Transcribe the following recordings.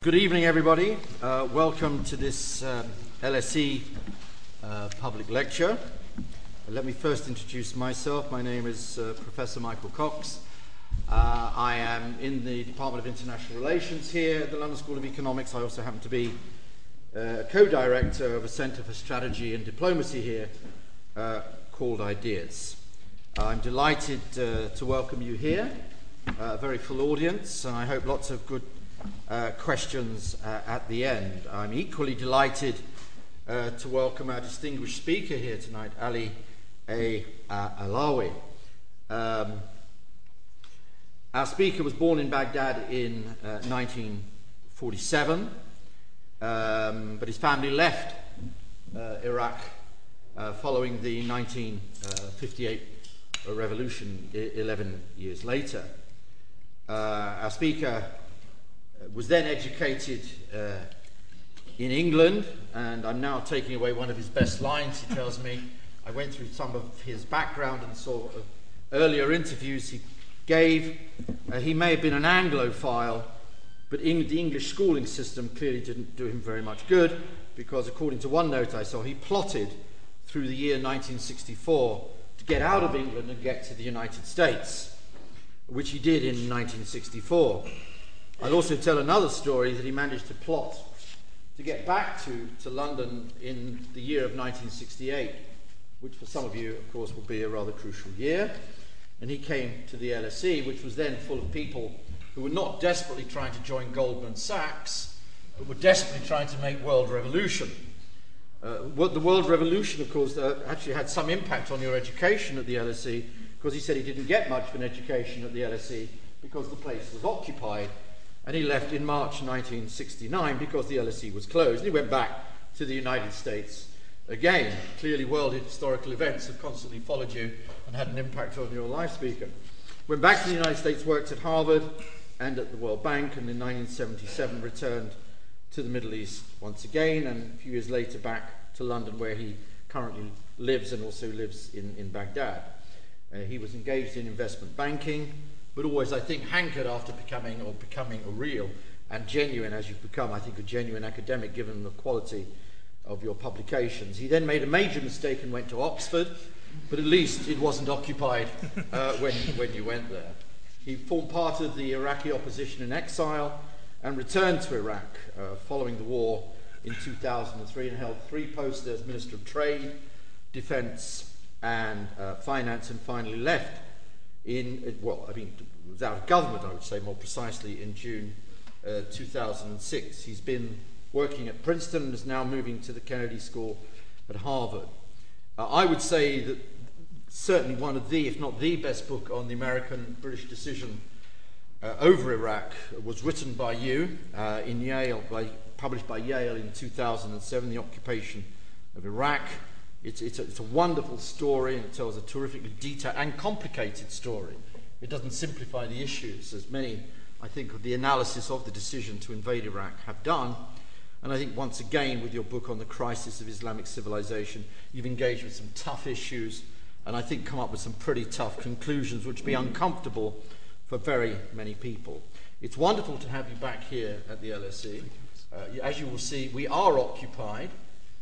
Good evening, everybody. Uh, welcome to this um, LSE uh, public lecture. Let me first introduce myself. My name is uh, Professor Michael Cox. Uh, I am in the Department of International Relations here at the London School of Economics. I also happen to be uh, co director of a Centre for Strategy and Diplomacy here uh, called Ideas. I'm delighted to welcome you here, a very full audience, and I hope lots of good uh, questions uh, at the end. I'm equally delighted uh, to welcome our distinguished speaker here tonight, Ali A. Uh, Allawi. Um, our speaker was born in Baghdad in 1947, uh, um, but his family left uh, Iraq following the 1958 revolution 11 years later. our speaker was then educated uh, in England, and I'm now taking away one of his best lines. He tells me I went through some of his background and saw uh, earlier interviews he gave. Uh, he may have been an Anglophile, but in the English schooling system clearly didn't do him very much good because, according to one note I saw, he plotted through the year 1964 to get out of England and get to the United States, which he did in 1964. I'll also tell another story that he managed to plot to get back to, to London in the year of 1968, which for some of you, of course, will be a rather crucial year. And he came to the LSE, which was then full of people who were not desperately trying to join Goldman Sachs, but were desperately trying to make world revolution. Uh, the world revolution, of course, uh, actually had some impact on your education at the LSE, because he said he didn't get much of an education at the LSE because the place was occupied and he left in March 1969 because the LSE was closed. And he went back to the United States again. Clearly, world historical events have constantly followed you and had an impact on your life, speaker. Went back to the United States, worked at Harvard and at the World Bank, and in 1977 returned to the Middle East once again, and a few years later back to London, where he currently lives and also lives in, in Baghdad. Uh, he was engaged in investment banking, but always, I think, hankered after becoming or becoming a real and genuine as you've become, I think, a genuine academic given the quality of your publications. He then made a major mistake and went to Oxford, but at least it wasn't occupied uh, when, when you went there. He formed part of the Iraqi opposition in exile and returned to Iraq uh, following the war in 2003 and held three posts as Minister of Trade, Defence, and uh, Finance, and finally left in, well, I mean, without government, I would say more precisely, in June uh, 2006. He's been working at Princeton and is now moving to the Kennedy School at Harvard. Uh, I would say that certainly one of the, if not the best book on the American British decision uh, over Iraq was written by you uh, in Yale, by, published by Yale in 2007, The Occupation of Iraq. It's, it's, a, it's a wonderful story and it tells a terrifically detailed and complicated story. It doesn't simplify the issues, as many, I think, of the analysis of the decision to invade Iraq have done. And I think once again, with your book on the crisis of Islamic civilization, you've engaged with some tough issues and I think come up with some pretty tough conclusions, which be uncomfortable for very many people. It's wonderful to have you back here at the LSE. Uh, as you will see, we are occupied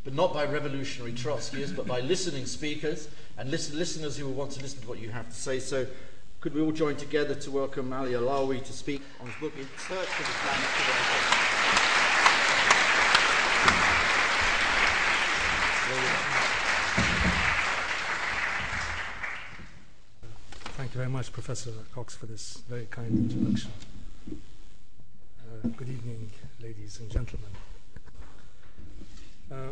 but not by revolutionary Trotskyists, but by listening speakers and listen, listeners who will want to listen to what you have to say. So, could we all join together to welcome Ali Allawi to speak on his book, In Search of Islamic Civilization? Thank you very much, Professor Cox, for this very kind introduction. Uh, good evening, ladies and gentlemen. Uh,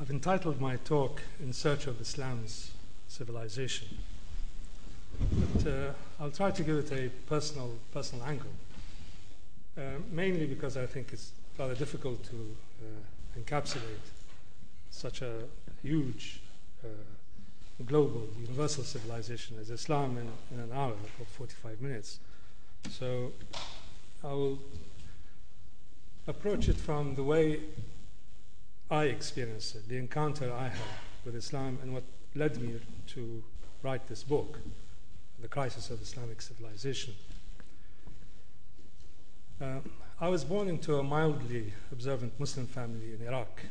I've entitled my talk In Search of Islam's Civilization. But uh, I'll try to give it a personal, personal angle, uh, mainly because I think it's rather difficult to uh, encapsulate such a huge uh, global, universal civilization as Islam in, in an hour or 45 minutes. So I will approach it from the way I experienced it, the encounter I had with Islam, and what led me to write this book, The Crisis of Islamic Civilization. Uh, I was born into a mildly observant Muslim family in Iraq.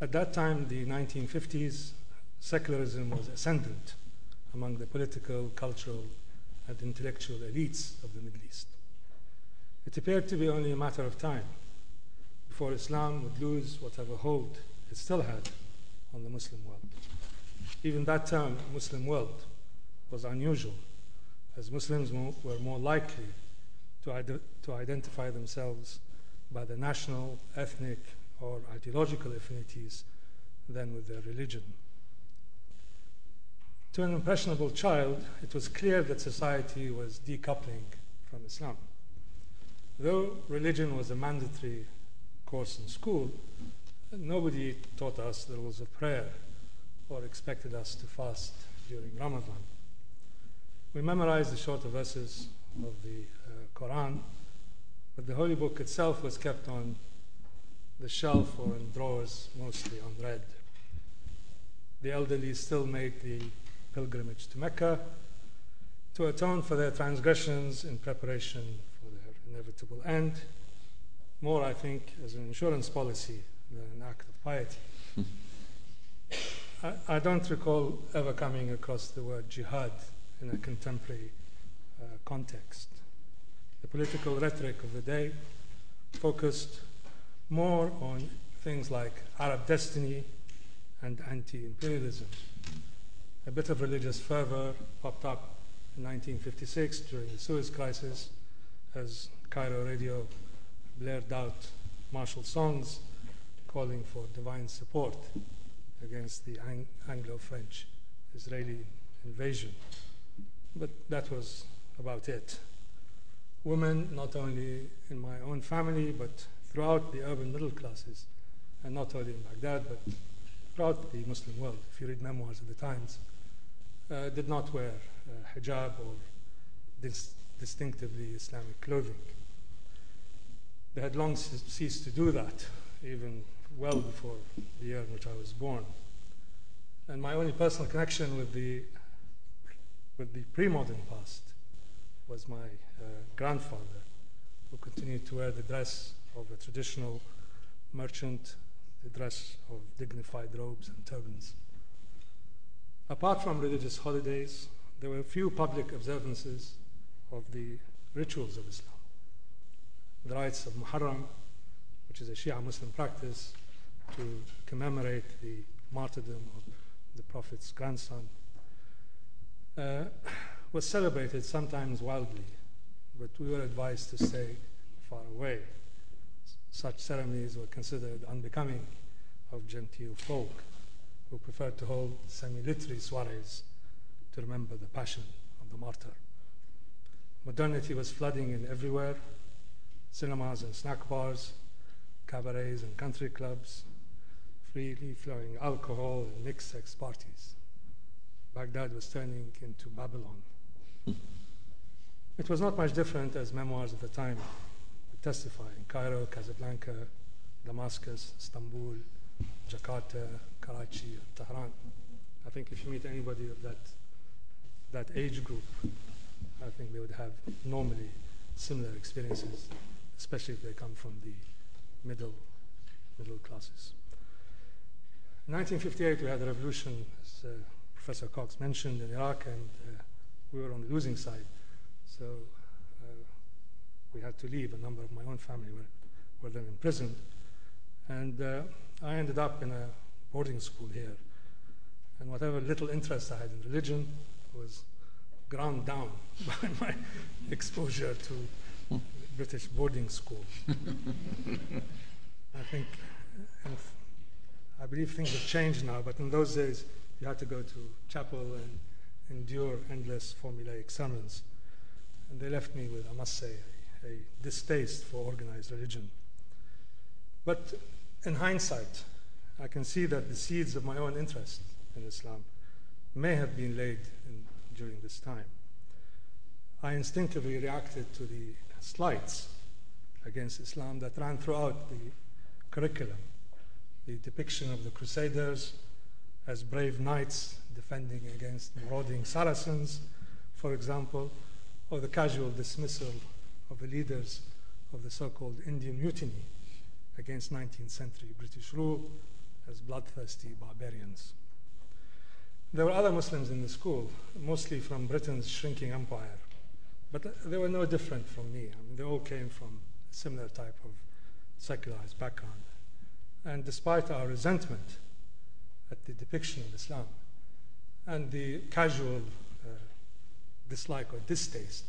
At that time, the 1950s, secularism was ascendant among the political, cultural, and intellectual elites of the Middle East. It appeared to be only a matter of time before Islam would lose whatever hold it still had on the Muslim world. Even that term, Muslim world, was unusual, as Muslims were more likely to, to identify themselves by their national, ethnic, or ideological affinities than with their religion. To an impressionable child, it was clear that society was decoupling from Islam. Though religion was a mandatory course in school, nobody taught us the rules of prayer or expected us to fast during Ramadan. We memorized the shorter verses of the uh, Quran, but the holy book itself was kept on the shelf or in drawers, mostly unread. The elderly still made the pilgrimage to Mecca to atone for their transgressions in preparation inevitable end. More, I think, as an insurance policy than an act of piety. I, I, don't recall ever coming across the word jihad in a contemporary uh, context. The political rhetoric of the day focused more on things like Arab destiny and anti imperialism. A bit of religious fervor popped up in 1956 during the Suez Crisis as Cairo radio blared out martial songs calling for divine support against the Ang- Anglo French Israeli invasion. But that was about it. Women, not only in my own family, but throughout the urban middle classes, and not only in Baghdad, but throughout the Muslim world, if you read memoirs of the times, uh, did not wear uh, hijab or dis- distinctively Islamic clothing. They had long ceased to do that, even well before the year in which I was born. And my only personal connection with the, with the pre modern past was my uh, grandfather, who continued to wear the dress of a traditional merchant, the dress of dignified robes and turbans. Apart from religious holidays, there were few public observances of the rituals of Islam. The rites of Muharram, which is a Shia Muslim practice to commemorate the martyrdom of the Prophet's grandson, uh, was celebrated sometimes wildly, but we were advised to stay far away. Such ceremonies were considered unbecoming of genteel folk who preferred to hold semi literary soirees to remember the passion of the martyr. Modernity was flooding in everywhere cinemas and snack bars, cabarets and country clubs, freely flowing alcohol and mixed sex parties. Baghdad was turning into Babylon. it was not much different as memoirs of the time would testify in Cairo, Casablanca, Damascus, Istanbul, Jakarta, Karachi, Tehran. I think if you meet anybody of that, that age group, I think they would have normally similar experiences, especially if they come from the middle, middle classes. In 1958, we had a revolution, as uh, Professor Cox mentioned, in Iraq, and uh, we were on the losing side. So uh, we had to leave. A number of my own family were, were then imprisoned. And uh, I ended up in a boarding school here. And whatever little interest I had in religion was ground down by my exposure to British boarding school. I think, and I believe things have changed now, but in those days you had to go to chapel and endure endless formulaic sermons. And they left me with, I must say, a, a distaste for organized religion. But in hindsight, I can see that the seeds of my own interest in Islam may have been laid in, during this time. I instinctively reacted to the slights against Islam that ran throughout the curriculum. The depiction of the Crusaders as brave knights defending against marauding Saracens, for example, or the casual dismissal of the leaders of the so called Indian Mutiny against 19th century British rule as bloodthirsty barbarians. There were other Muslims in the school, mostly from Britain's shrinking empire, but they were no different from me. I mean, they all came from a similar type of secularized background. And despite our resentment at the depiction of Islam and the casual uh, dislike or distaste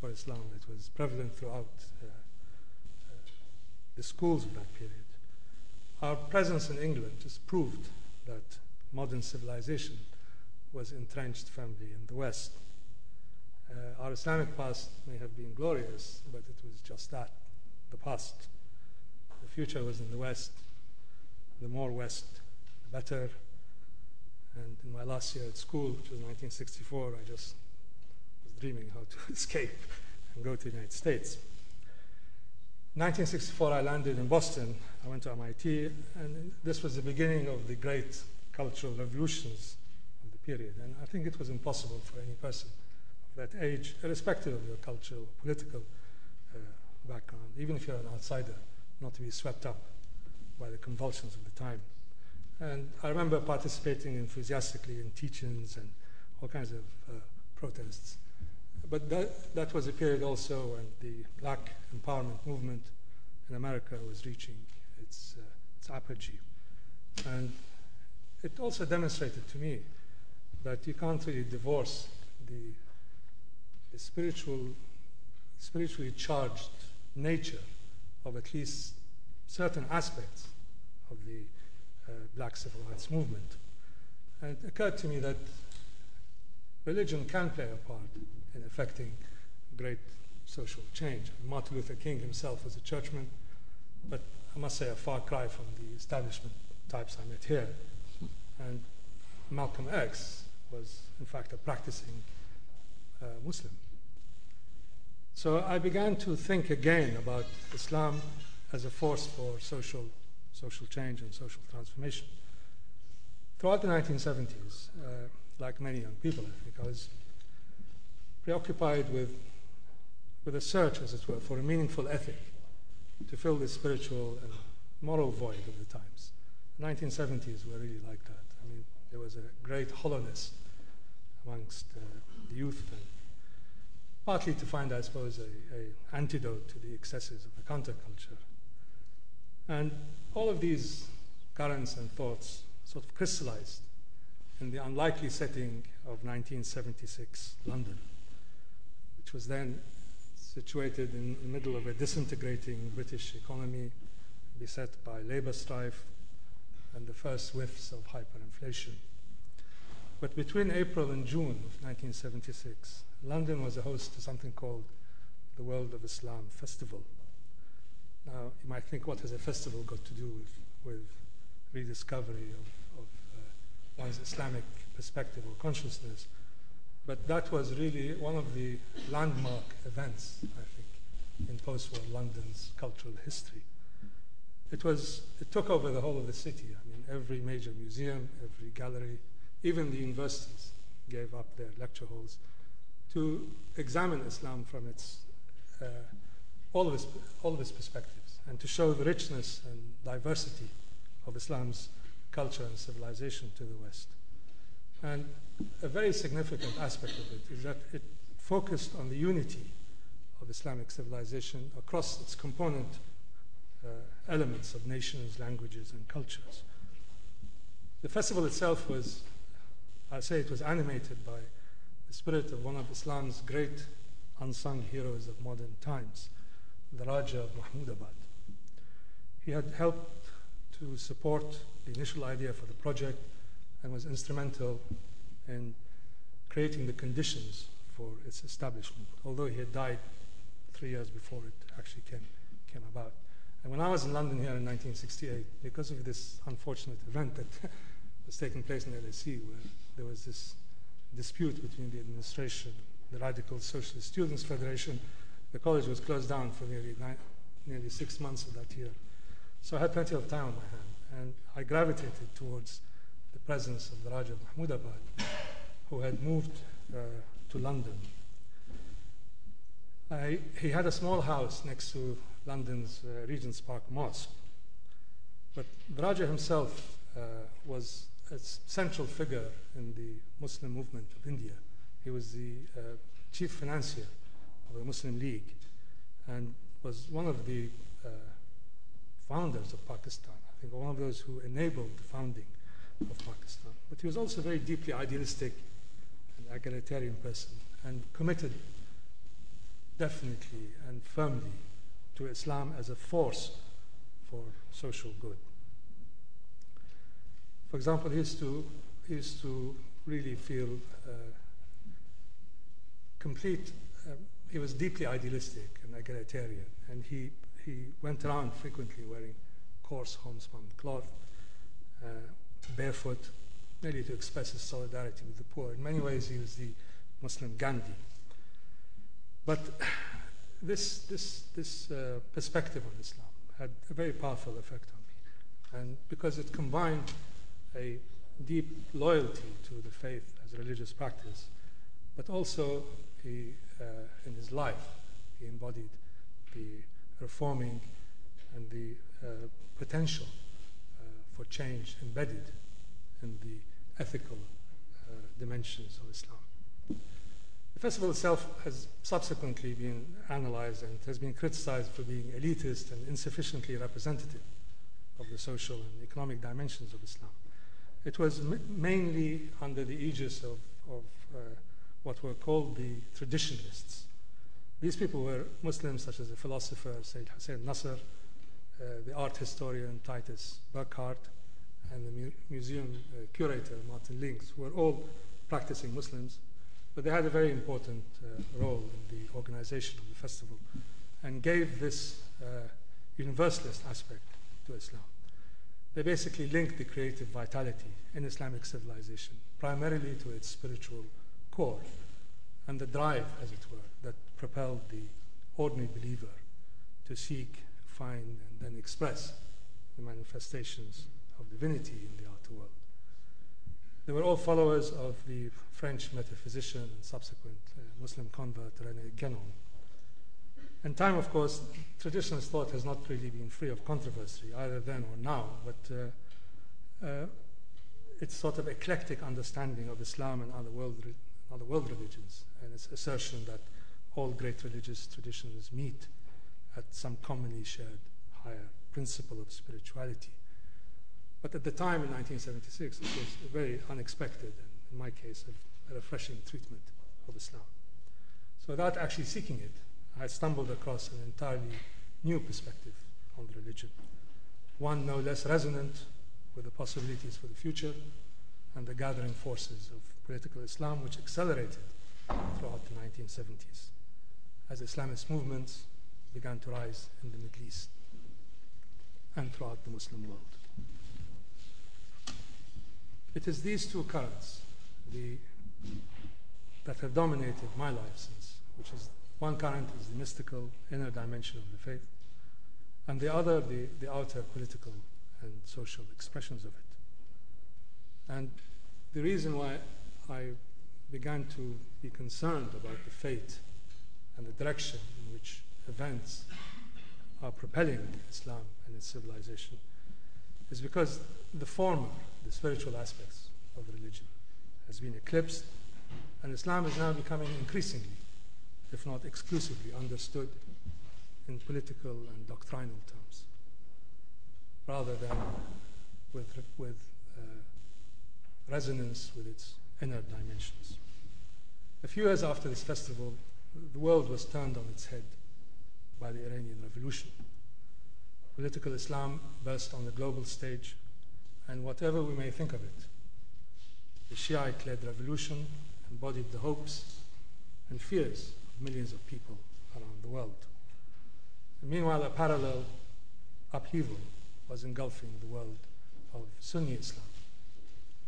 for Islam that was prevalent throughout uh, uh, the schools of that period, our presence in England just proved that modern civilization was entrenched firmly in the West. Uh, our Islamic past may have been glorious, but it was just that the past. The future was in the West. The more West, the better. And in my last year at school, which was 1964, I just was dreaming how to escape and go to the United States. 1964, I landed in Boston. I went to MIT, and this was the beginning of the great cultural revolutions of the period. And I think it was impossible for any person that age, irrespective of your cultural or political uh, background, even if you're an outsider, not to be swept up by the convulsions of the time. And I remember participating enthusiastically in teach-ins and all kinds of uh, protests. But that, that was a period also when the black empowerment movement in America was reaching its, uh, its apogee. And it also demonstrated to me that you can't really divorce the, the spiritual, spiritually charged nature of at least certain aspects of the uh, black civil rights movement. And it occurred to me that religion can play a part in affecting great social change. Martin Luther King himself was a churchman, but I must say a far cry from the establishment types I met here. And Malcolm X was, in fact, a practicing uh, Muslim. So I began to think again about Islam as a force for social, social change and social transformation. Throughout the 1970s, uh, like many young people, I think, I was preoccupied with, with a search, as it were, for a meaningful ethic to fill the spiritual and moral void of the times. The 1970s were really like that. I mean, there was a great hollowness amongst uh, youth, partly to find, I suppose, a, a antidote to the excesses of the counterculture. And all of these currents and thoughts sort of crystallized in the unlikely setting of 1976 London, which was then situated in the middle of a disintegrating British economy beset by labor strife and the first whiffs of hyperinflation. But between April and June of 1976, London was a host to something called the World of Islam Festival. Now, you might think, what has a festival got to do with, with rediscovery of, of uh, one's Islamic perspective or consciousness? But that was really one of the landmark events, I think, in post-war London's cultural history. It was it took over the whole of the city. I mean, every major museum, every gallery, even the universities gave up their lecture halls to examine Islam from its uh, all of its all of its perspectives and to show the richness and diversity of Islam's culture and civilization to the West. And a very significant aspect of it is that it focused on the unity of Islamic civilization across its component uh, elements of nations, languages, and cultures. The festival itself was, I say it was animated by the spirit of one of Islam's great unsung heroes of modern times, the Raja of Mahmudabad. He had helped to support the initial idea for the project and was instrumental in creating the conditions for its establishment, although he had died three years before it actually came, came about. And when I was in London here in 1968, because of this unfortunate event that was taking place in LSE, where there was this dispute between the administration, the Radical Socialist Students Federation, the college was closed down for nearly, nine, nearly six months of that year. So I had plenty of time on my hand, and I gravitated towards the presence of the Raja of Mahmudabad, who had moved uh, to London. Uh, he had a small house next to London's uh, Regent's Park Mosque. But the Raja himself uh, was a central figure in the Muslim movement of India. He was the uh, chief financier of the Muslim League and was one of the uh, founders of Pakistan. I think one of those who enabled the founding of Pakistan. But he was also a very deeply idealistic and egalitarian person and committed definitely and firmly to Islam as a force for social good. For example, he used to, used to really feel uh, complete, uh, he was deeply idealistic and egalitarian, and he, he went around frequently wearing coarse homespun cloth, uh, barefoot, merely to express his solidarity with the poor. In many ways, he was the Muslim Gandhi. But this, this, this uh, perspective on Islam had a very powerful effect on me. And because it combined a deep loyalty to the faith as a religious practice, but also he, uh, in his life, he embodied the reforming and the uh, potential uh, for change embedded in the ethical uh, dimensions of Islam. The festival itself has subsequently been analyzed and has been criticized for being elitist and insufficiently representative of the social and economic dimensions of Islam. It was m- mainly under the aegis of, of uh, what were called the traditionalists. These people were Muslims such as the philosopher Sayyid Hussein Nasr, uh, the art historian Titus Burckhardt, and the mu- museum uh, curator Martin Lings, who were all practicing Muslims but they had a very important uh, role in the organization of the festival and gave this uh, universalist aspect to Islam. They basically linked the creative vitality in Islamic civilization primarily to its spiritual core and the drive, as it were, that propelled the ordinary believer to seek, find, and then express the manifestations of divinity in the outer world. They were all followers of the French metaphysician and subsequent uh, Muslim convert René Guénon. In time, of course, traditionalist thought has not really been free of controversy, either then or now, but uh, uh, its sort of eclectic understanding of Islam and other world, re- other world religions, and its assertion that all great religious traditions meet at some commonly shared higher principle of spirituality. But at the time in 1976, it was a very unexpected, and in my case, a refreshing treatment of Islam. So without actually seeking it, I stumbled across an entirely new perspective on religion, one no less resonant with the possibilities for the future and the gathering forces of political Islam, which accelerated throughout the 1970s as Islamist movements began to rise in the Middle East and throughout the Muslim world. It is these two currents the, that have dominated my life since, which is one current is the mystical inner dimension of the faith, and the other the, the outer political and social expressions of it. And the reason why I began to be concerned about the fate and the direction in which events are propelling Islam and its civilization is because the former, the spiritual aspects of religion, has been eclipsed, and Islam is now becoming increasingly, if not exclusively, understood in political and doctrinal terms, rather than with, with uh, resonance with its inner dimensions. A few years after this festival, the world was turned on its head by the Iranian Revolution. Political Islam burst on the global stage, and whatever we may think of it, the Shiite led revolution embodied the hopes and fears millions of people around the world. And meanwhile, a parallel upheaval was engulfing the world of Sunni Islam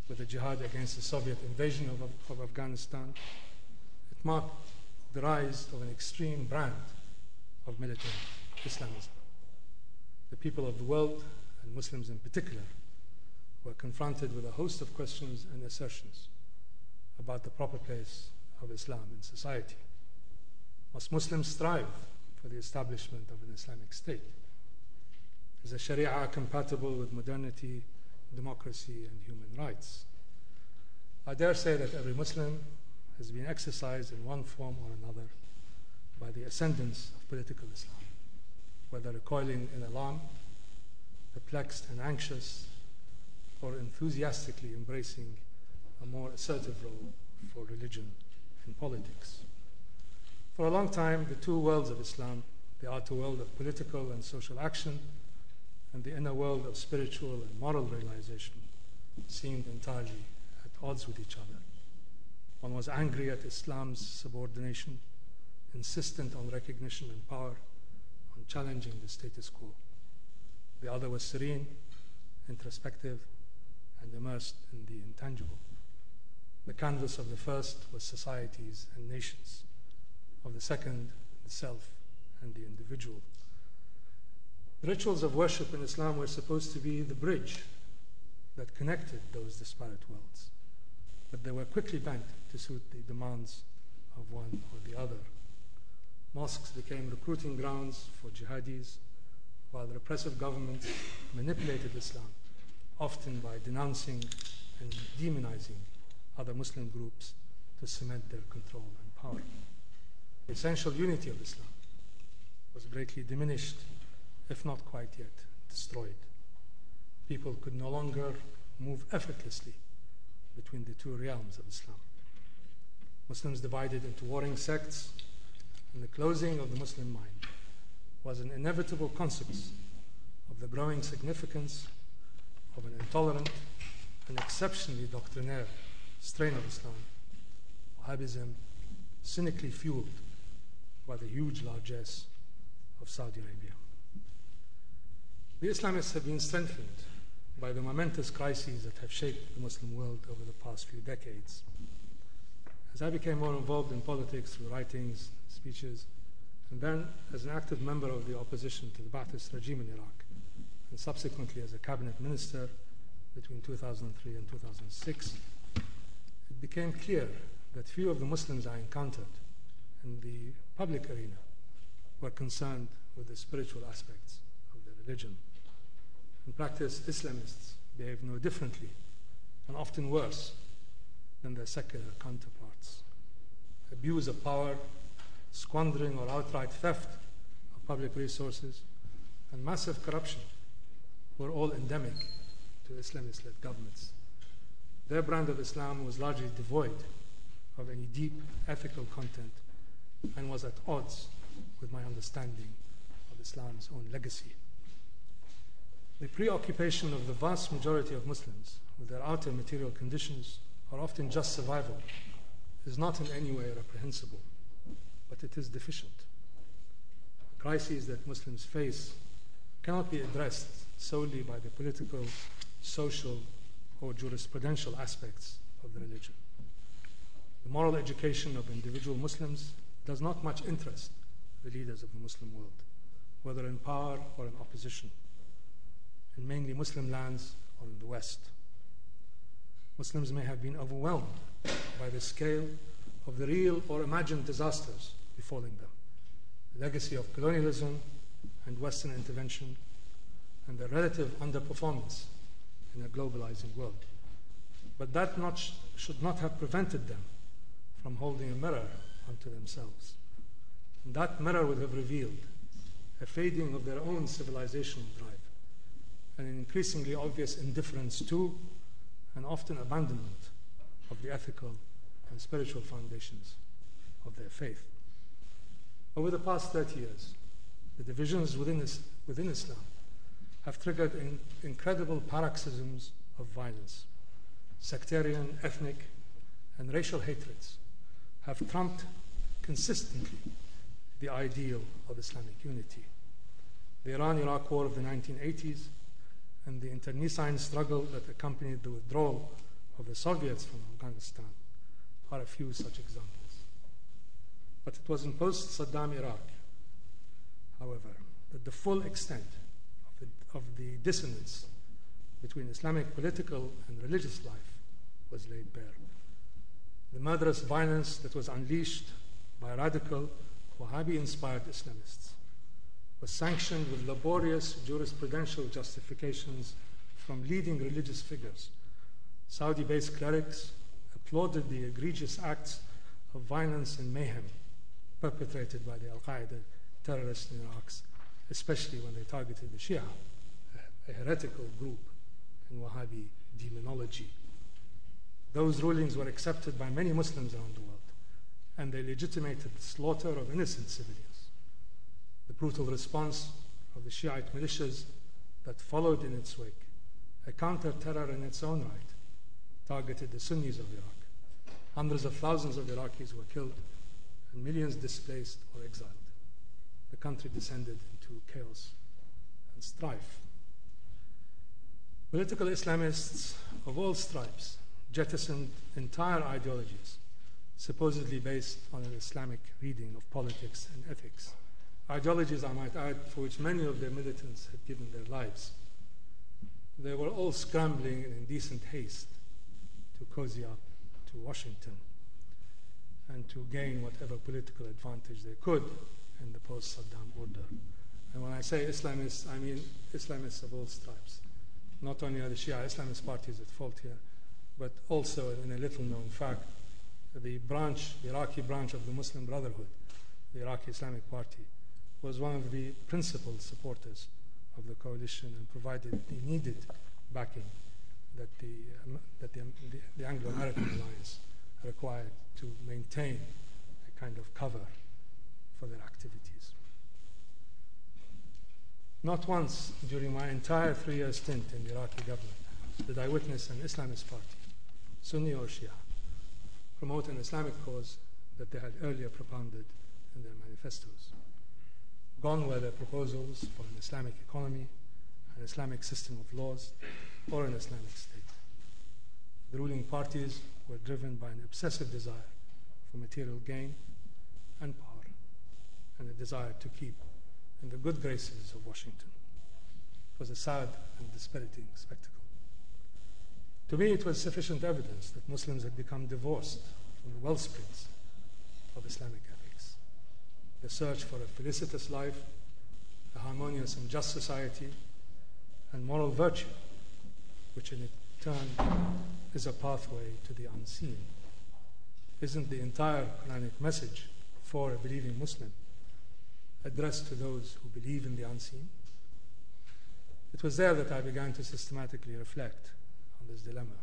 with the jihad against the Soviet invasion of, of Afghanistan. It marked the rise of an extreme brand of militant Islamism. The people of the world, and Muslims in particular, were confronted with a host of questions and assertions about the proper place of Islam in society. Must Muslims strive for the establishment of an Islamic state? Is the Sharia compatible with modernity, democracy, and human rights? I dare say that every Muslim has been exercised in one form or another by the ascendance of political Islam, whether recoiling in alarm, perplexed and anxious, or enthusiastically embracing a more assertive role for religion and politics. For a long time, the two worlds of Islam, the outer world of political and social action, and the inner world of spiritual and moral realization, seemed entirely at odds with each other. One was angry at Islam's subordination, insistent on recognition and power, on challenging the status quo. The other was serene, introspective, and immersed in the intangible. The canvas of the first was societies and nations, of the second, the self and the individual. The rituals of worship in Islam were supposed to be the bridge that connected those disparate worlds, but they were quickly bent to suit the demands of one or the other. Mosques became recruiting grounds for jihadis, while repressive governments manipulated Islam, often by denouncing and demonizing other Muslim groups to cement their control and power. The essential unity of Islam was greatly diminished, if not quite yet destroyed. People could no longer move effortlessly between the two realms of Islam. Muslims divided into warring sects, and the closing of the Muslim mind was an inevitable consequence of the growing significance of an intolerant and exceptionally doctrinaire strain of Islam, Wahhabism, cynically fueled by the huge largesse of Saudi Arabia. The Islamists have been strengthened by the momentous crises that have shaped the Muslim world over the past few decades. As I became more involved in politics through writings, speeches, and then as an active member of the opposition to the Ba'athist regime in Iraq, and subsequently as a cabinet minister between 2003 and 2006, it became clear that few of the Muslims I encountered in the public arena were concerned with the spiritual aspects of their religion. In practice, Islamists behave no differently and often worse than their secular counterparts. Abuse of power, squandering or outright theft of public resources, and massive corruption were all endemic to Islamist led governments. Their brand of Islam was largely devoid of any deep ethical content and was at odds with my understanding of Islam's own legacy. The preoccupation of the vast majority of Muslims with their outer material conditions, or often just survival, is not in any way reprehensible, but it is deficient. The crises that Muslims face cannot be addressed solely by the political, social, or jurisprudential aspects of the religion. The moral education of individual Muslims does not much interest the leaders of the Muslim world, whether in power or in opposition, in mainly Muslim lands or in the West. Muslims may have been overwhelmed by the scale of the real or imagined disasters befalling them, the legacy of colonialism and Western intervention, and the relative underperformance in a globalizing world. But that not sh- should not have prevented them from holding a mirror unto themselves. And that mirror would have revealed a fading of their own civilizational drive, and an increasingly obvious indifference to and often abandonment of the ethical and spiritual foundations of their faith. Over the past 30 years, the divisions within, within Islam have triggered in, incredible paroxysms of violence. Sectarian, ethnic, and racial hatreds have trumped consistently the ideal of Islamic unity. The Iran Iraq War of the 1980s and the internecine struggle that accompanied the withdrawal of the Soviets from Afghanistan are a few such examples. But it was in post Saddam Iraq, however, that the full extent of the, of the dissonance between Islamic political and religious life was laid bare. The murderous violence that was unleashed by radical Wahhabi inspired Islamists was sanctioned with laborious jurisprudential justifications from leading religious figures. Saudi based clerics applauded the egregious acts of violence and mayhem perpetrated by the Al Qaeda terrorists in Iraq, especially when they targeted the Shia, a heretical group in Wahhabi demonology. Those rulings were accepted by many Muslims around the world, and they legitimated the slaughter of innocent civilians. The brutal response of the Shiite militias that followed in its wake, a counter terror in its own right, targeted the Sunnis of Iraq. Hundreds of thousands of Iraqis were killed and millions displaced or exiled. The country descended into chaos and strife. Political Islamists of all stripes jettisoned entire ideologies, supposedly based on an Islamic reading of politics and ethics. Ideologies, I might add, for which many of their militants had given their lives. They were all scrambling in indecent haste to cozy up to Washington and to gain whatever political advantage they could in the post Saddam order. And when I say Islamists, I mean Islamists of all stripes. Not only are the Shia Islamist parties at fault here, but also, in a little known fact, the branch, the Iraqi branch of the Muslim Brotherhood, the Iraqi Islamic Party, was one of the principal supporters of the coalition and provided the needed backing that the, um, that the, the, the Anglo-American alliance required to maintain a kind of cover for their activities. Not once during my entire three-year stint in the Iraqi government did I witness an Islamist party, Sunni or Shia, promote an Islamic cause that they had earlier propounded in their manifestos. Gone were their proposals for an Islamic economy, an Islamic system of laws, or an Islamic state. The ruling parties were driven by an obsessive desire for material gain and power, and a desire to keep in the good graces of Washington. It was a sad and dispiriting spectacle. To me, it was sufficient evidence that Muslims had become divorced from the wellsprings of Islamic ethics. The search for a felicitous life, a harmonious and just society, and moral virtue, which in turn is a pathway to the unseen. Isn't the entire Quranic message for a believing Muslim addressed to those who believe in the unseen? It was there that I began to systematically reflect this dilemma.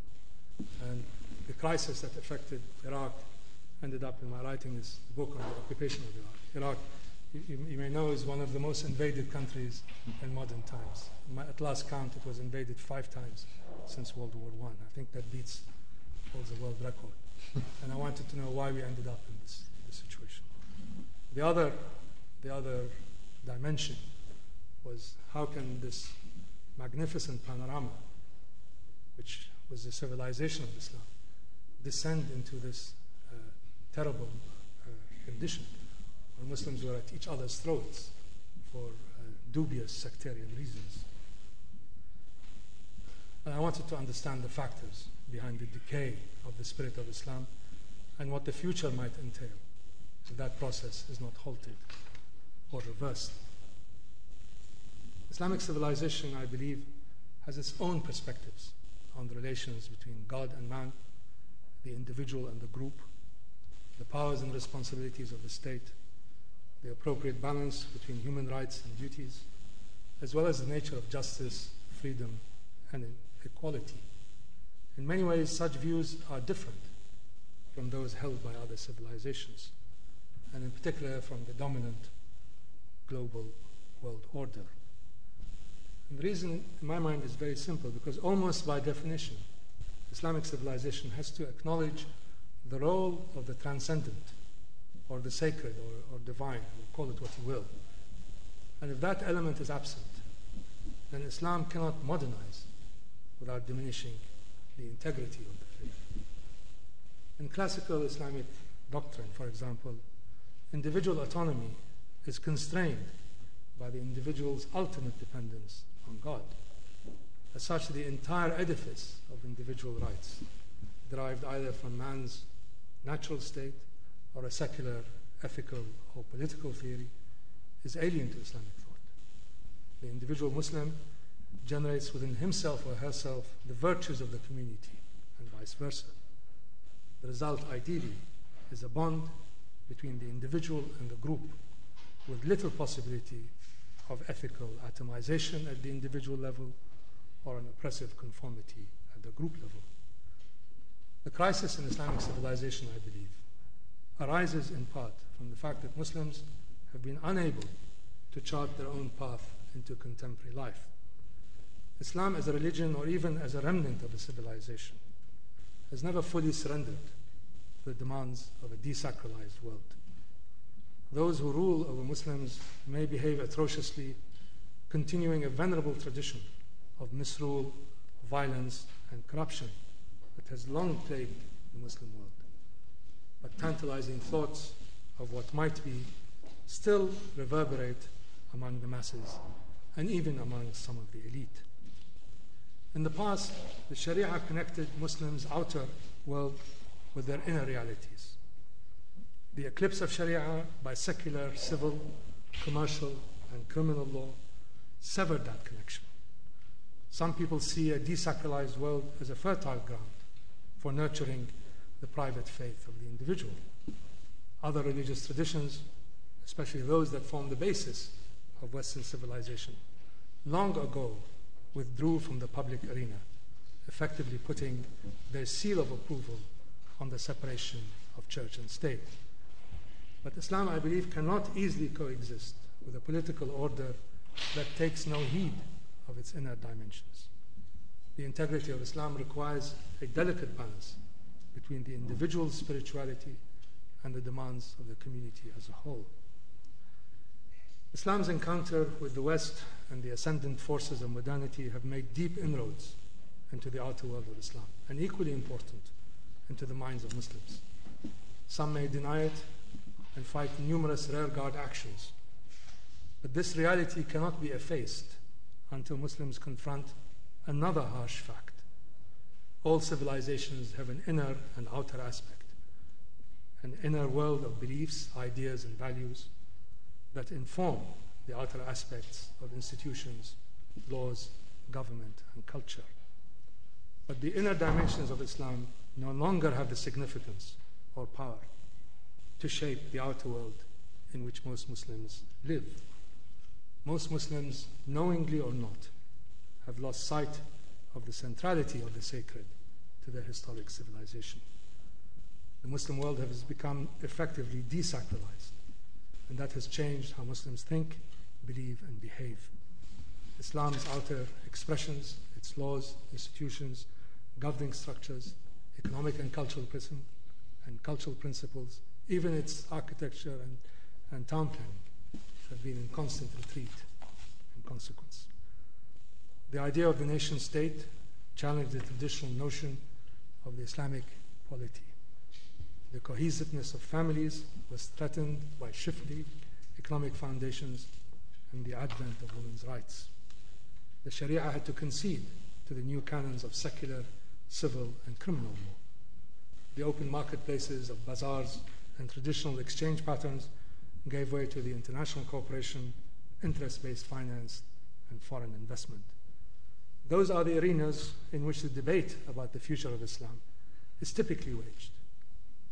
And the crisis that affected Iraq ended up in my writing this book on the occupation of Iraq. Iraq, you, you may know, is one of the most invaded countries in modern times. My, at last count, it was invaded five times since World War I. I think that beats all the world record. and I wanted to know why we ended up in this, this situation. The other, the other dimension was how can this magnificent panorama, which was the civilization of Islam, descend into this uh, terrible uh, condition where Muslims were at each other's throats for uh, dubious sectarian reasons. And I wanted to understand the factors behind the decay of the spirit of Islam and what the future might entail if that process is not halted or reversed. Islamic civilization, I believe, has its own perspectives on the relations between God and man, the individual and the group, the powers and responsibilities of the state, the appropriate balance between human rights and duties, as well as the nature of justice, freedom, and equality. In many ways, such views are different from those held by other civilizations, and in particular from the dominant global world order. And the reason, in my mind, is very simple because almost by definition, Islamic civilization has to acknowledge the role of the transcendent or the sacred or, or divine, or call it what you will. And if that element is absent, then Islam cannot modernize without diminishing the integrity of the faith. In classical Islamic doctrine, for example, individual autonomy is constrained by the individual's ultimate dependence on God. As such, the entire edifice of individual rights, derived either from man's natural state or a secular ethical, or political theory is alien to Islamic thought. The individual Muslim generates within himself or herself the virtues of the community, and vice versa. The result, ideally, is a bond between the individual and the group with little possibility of ethical atomization at the individual level or an oppressive conformity at the group level. The crisis in Islamic civilization, I believe, arises in part from the fact that Muslims have been unable to chart their own path into contemporary life. Islam as a religion or even as a remnant of a civilization has never fully surrendered to the demands of a desacralized world. Those who rule over Muslims may behave atrociously, continuing a venerable tradition of misrule, violence, and corruption that has long plagued the Muslim world. But tantalizing thoughts of what might be still reverberate among the masses and even among some of the elite. In the past, the Sharia connected Muslims' outer world with their inner realities. The eclipse of Sharia by secular, civil, commercial, and criminal law severed that connection. Some people see a desacralized world as a fertile ground for nurturing the private faith of the individual. Other religious traditions, especially those that form the basis of Western civilization, long ago withdrew from the public arena, effectively putting their seal of approval on the separation of church and state. But Islam, I believe, cannot easily coexist with a political order that takes no heed of its inner dimensions. The integrity of Islam requires a delicate balance between the individual's spirituality and the demands of the community as a whole. Islam's encounter with the West and the ascendant forces of modernity have made deep inroads into the outer world of Islam, and equally important, into the minds of Muslims. Some may deny it and fight numerous rearguard actions, but this reality cannot be effaced until Muslims confront another harsh fact. All civilizations have an inner and outer aspect, an inner world of beliefs, ideas, and values that inform the outer aspects of institutions, laws, government, and culture. But the inner dimensions of Islam no longer have the significance or power to shape the outer world in which most Muslims live. Most Muslims, knowingly or not, have lost sight of the centrality of the sacred to their historic civilization. The Muslim world has become effectively desacralized, and that has changed how Muslims think, believe, and behave. Islam's outer expressions, its laws, institutions, governing structures, economic and cultural and cultural principles, even its architecture and, and town planning, have been in constant retreat in consequence. The idea of the nation state challenged the traditional notion of the Islamic polity. The cohesiveness of families was threatened by shifty economic foundations and the advent of women's rights. The Sharia had to concede to the new canons of secular, civil, and criminal law. The open marketplaces of bazaars and traditional exchange patterns gave way to the international cooperation, interest based finance, and foreign investment. Those are the arenas in which the debate about the future of Islam is typically waged.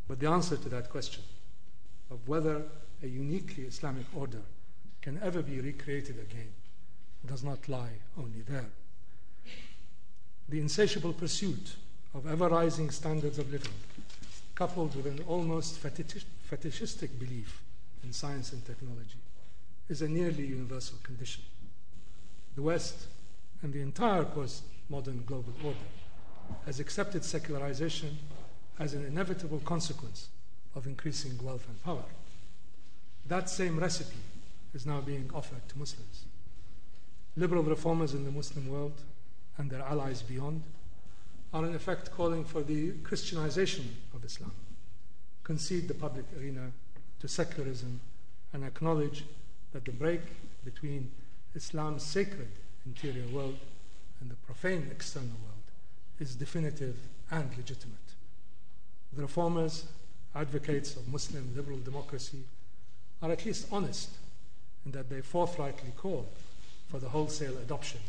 But the answer to that question of whether a uniquely Islamic order can ever be recreated again does not lie only there. The insatiable pursuit of ever rising standards of living, coupled with an almost fetish- fetishistic belief in science and technology, is a nearly universal condition. The West and the entire postmodern global order has accepted secularization as an inevitable consequence of increasing wealth and power. That same recipe is now being offered to Muslims. Liberal reformers in the Muslim world and their allies beyond are in effect calling for the Christianization of Islam, concede the public arena to secularism, and acknowledge that the break between Islam's sacred interior world and the profane external world is definitive and legitimate. The reformers, advocates of Muslim liberal democracy, are at least honest in that they forthrightly call for the wholesale adoption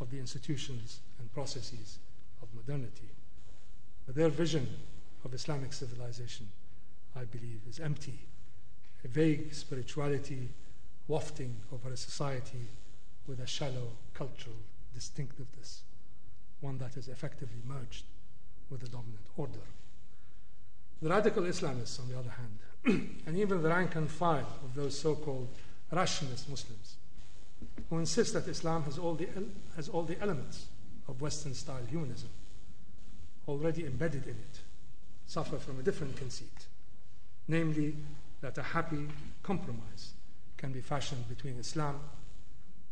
of the institutions and processes modernity. But their vision of Islamic civilization, I believe, is empty. A vague spirituality wafting over a society with a shallow cultural distinctiveness, one that is effectively merged with the dominant order. The radical Islamists, on the other hand, and even the rank and file of those so called rationalist Muslims, who insist that Islam has all the, has all the elements of Western style humanism already embedded in it, suffer from a different conceit, namely that a happy compromise can be fashioned between Islam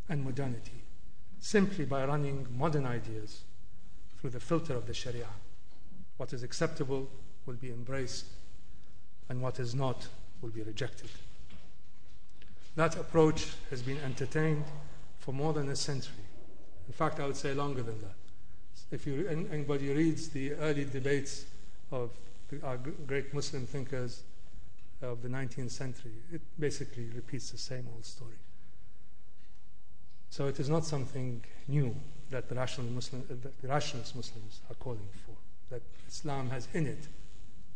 and modernity simply by running modern ideas through the filter of the Sharia. What is acceptable will be embraced, and what is not will be rejected. That approach has been entertained for more than a century. In fact, I would say longer than that. If you, anybody reads the early debates of our great Muslim thinkers of the 19th century, it basically repeats the same old story. So it is not something new that the, rational Muslim, uh, that the rationalist Muslims are calling for. That Islam has in it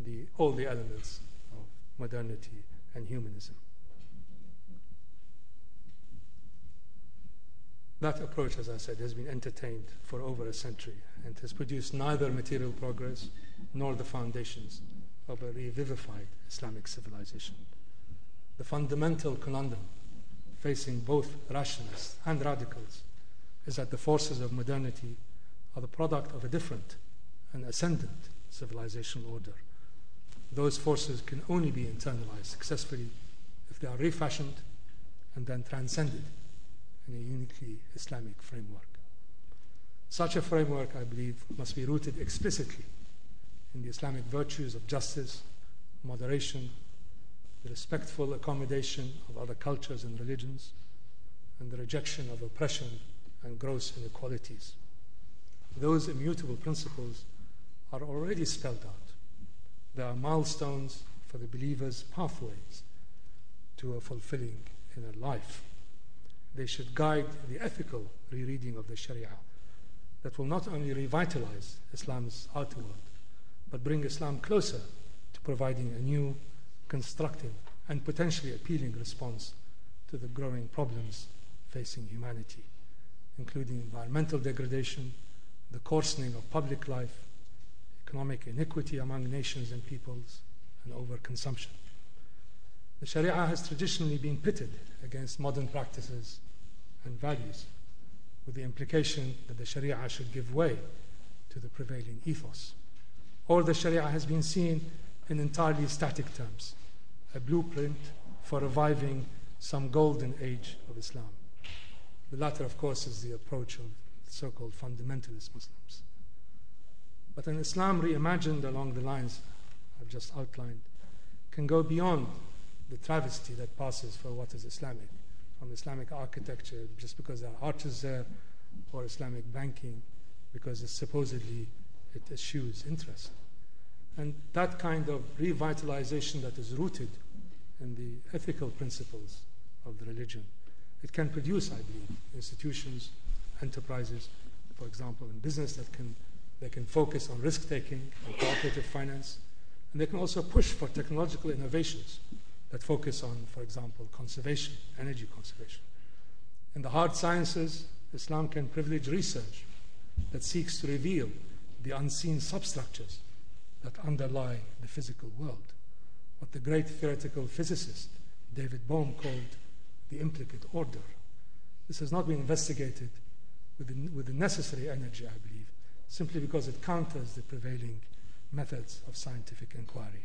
the, all the elements of modernity and humanism. That approach, as I said, has been entertained for over a century and has produced neither material progress nor the foundations of a revivified Islamic civilization. The fundamental conundrum facing both rationalists and radicals is that the forces of modernity are the product of a different and ascendant civilizational order. Those forces can only be internalized successfully if they are refashioned and then transcended in a uniquely Islamic framework. Such a framework, I believe, must be rooted explicitly in the Islamic virtues of justice, moderation, the respectful accommodation of other cultures and religions, and the rejection of oppression and gross inequalities. Those immutable principles are already spelled out. They are milestones for the believer's pathways to a fulfilling inner life. They should guide the ethical rereading of the Sharia that will not only revitalize Islam's outer world, but bring Islam closer to providing a new, constructive, and potentially appealing response to the growing problems facing humanity, including environmental degradation, the coarsening of public life, economic inequity among nations and peoples, and overconsumption. The Sharia has traditionally been pitted against modern practices and values, with the implication that the Sharia should give way to the prevailing ethos. Or the Sharia has been seen in entirely static terms, a blueprint for reviving some golden age of Islam. The latter, of course, is the approach of so called fundamentalist Muslims. But an Islam reimagined along the lines I've just outlined can go beyond the travesty that passes for what is Islamic, from Islamic architecture just because there are arches there, or Islamic banking because it's supposedly it eschews interest. And that kind of revitalization that is rooted in the ethical principles of the religion, it can produce, I believe, institutions, enterprises, for example, in business that can they can focus on risk taking and cooperative finance, and they can also push for technological innovations that focus on, for example, conservation, energy conservation. In the hard sciences, Islam can privilege research that seeks to reveal the unseen substructures that underlie the physical world, what the great theoretical physicist David Bohm called the implicate order. This has not been investigated with the, with the necessary energy, I believe, simply because it counters the prevailing methods of scientific inquiry.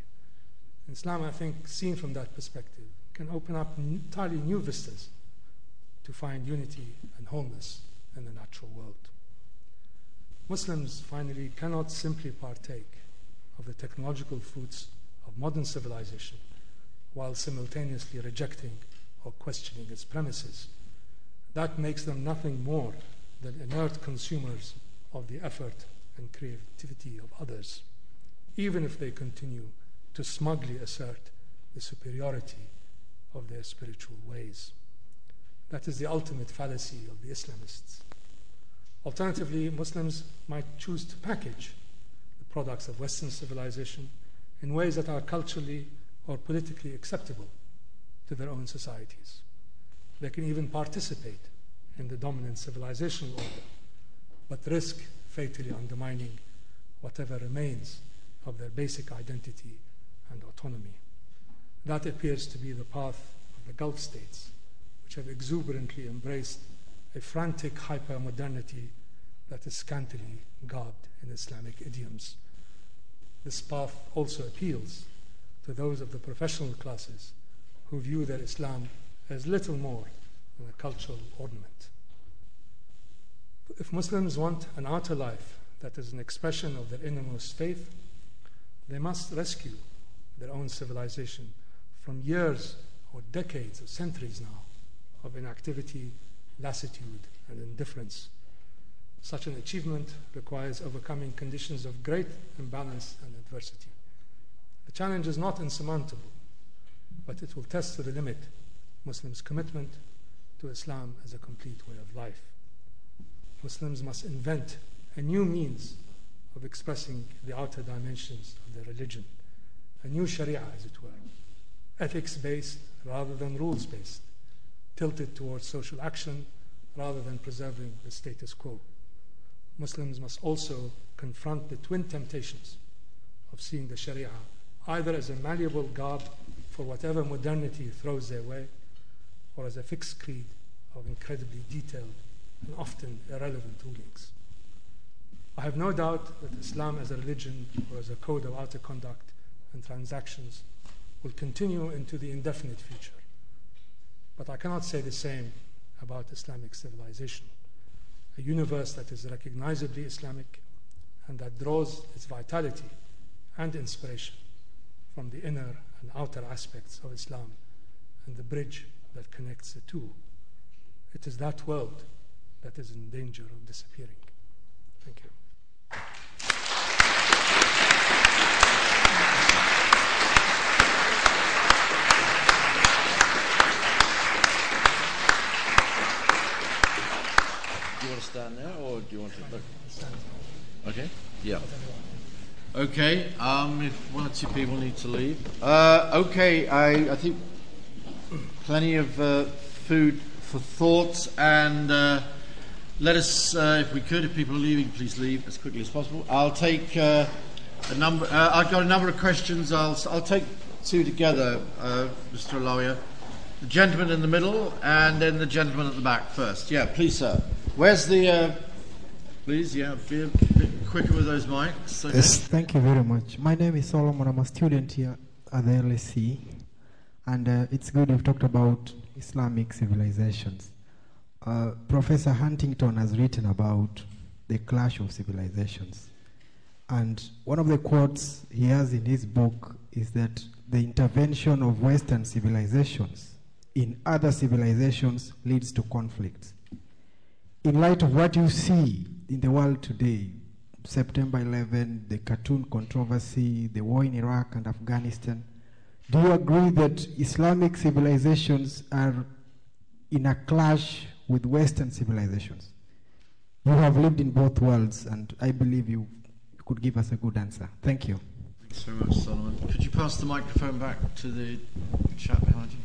Islam, I think, seen from that perspective, can open up entirely new vistas to find unity and wholeness in the natural world. Muslims, finally, cannot simply partake of the technological fruits of modern civilization while simultaneously rejecting or questioning its premises. That makes them nothing more than inert consumers of the effort and creativity of others, even if they continue to smugly assert the superiority of their spiritual ways. That is the ultimate fallacy of the Islamists. Alternatively, Muslims might choose to package the products of Western civilization in ways that are culturally or politically acceptable to their own societies. They can even participate in the dominant civilizational order, but risk fatally undermining whatever remains of their basic identity and autonomy. That appears to be the path of the Gulf states, which have exuberantly embraced a frantic hypermodernity that is scantily garbed in Islamic idioms. This path also appeals to those of the professional classes who view their Islam as little more than a cultural ornament. If Muslims want an outer life that is an expression of their innermost faith, they must rescue their own civilization from years or decades or centuries now of inactivity, lassitude, and indifference. Such an achievement requires overcoming conditions of great imbalance and adversity. The challenge is not insurmountable, but it will test to the limit Muslims' commitment to Islam as a complete way of life. Muslims must invent a new means of expressing the outer dimensions of their religion, a new sharia, as it were, ethics based rather than rules based, tilted towards social action rather than preserving the status quo. Muslims must also confront the twin temptations of seeing the sharia either as a malleable garb for whatever modernity throws their way, or as a fixed creed of incredibly detailed and often irrelevant rulings. I have no doubt that Islam as a religion or as a code of outer conduct and transactions will continue into the indefinite future. But I cannot say the same about Islamic civilization, a universe that is recognizably Islamic and that draws its vitality and inspiration from the inner and outer aspects of Islam and the bridge that connects the two. It is that world that is in danger of disappearing. Thank you. Do you stand there or do you want to look? Okay. Yeah. Okay. Um, if one or two people need to leave. Uh, okay. I, I think plenty of uh, food for thought and uh, let us, uh, if we could, if people are leaving, please leave as quickly as possible. I'll take uh, a number. Uh, I've got a number of questions. I'll I'll take two together, uh, Mr. Allawi. The gentleman in the middle and then the gentleman at the back first. Yeah, please, sir. Where's the? Uh, please, yeah, be a bit quicker with those mics. Okay. Yes, thank you very much. My name is Solomon. I'm a student here at the LSE, and uh, it's good you've talked about Islamic civilizations. Uh, Professor Huntington has written about the clash of civilizations, and one of the quotes he has in his book is that the intervention of Western civilizations in other civilizations leads to conflicts in light of what you see in the world today, September 11, the cartoon controversy, the war in Iraq and Afghanistan, do you agree that Islamic civilizations are in a clash with Western civilizations? You have lived in both worlds, and I believe you could give us a good answer. Thank you. Thanks very much, Solomon. Could you pass the microphone back to the chap behind you?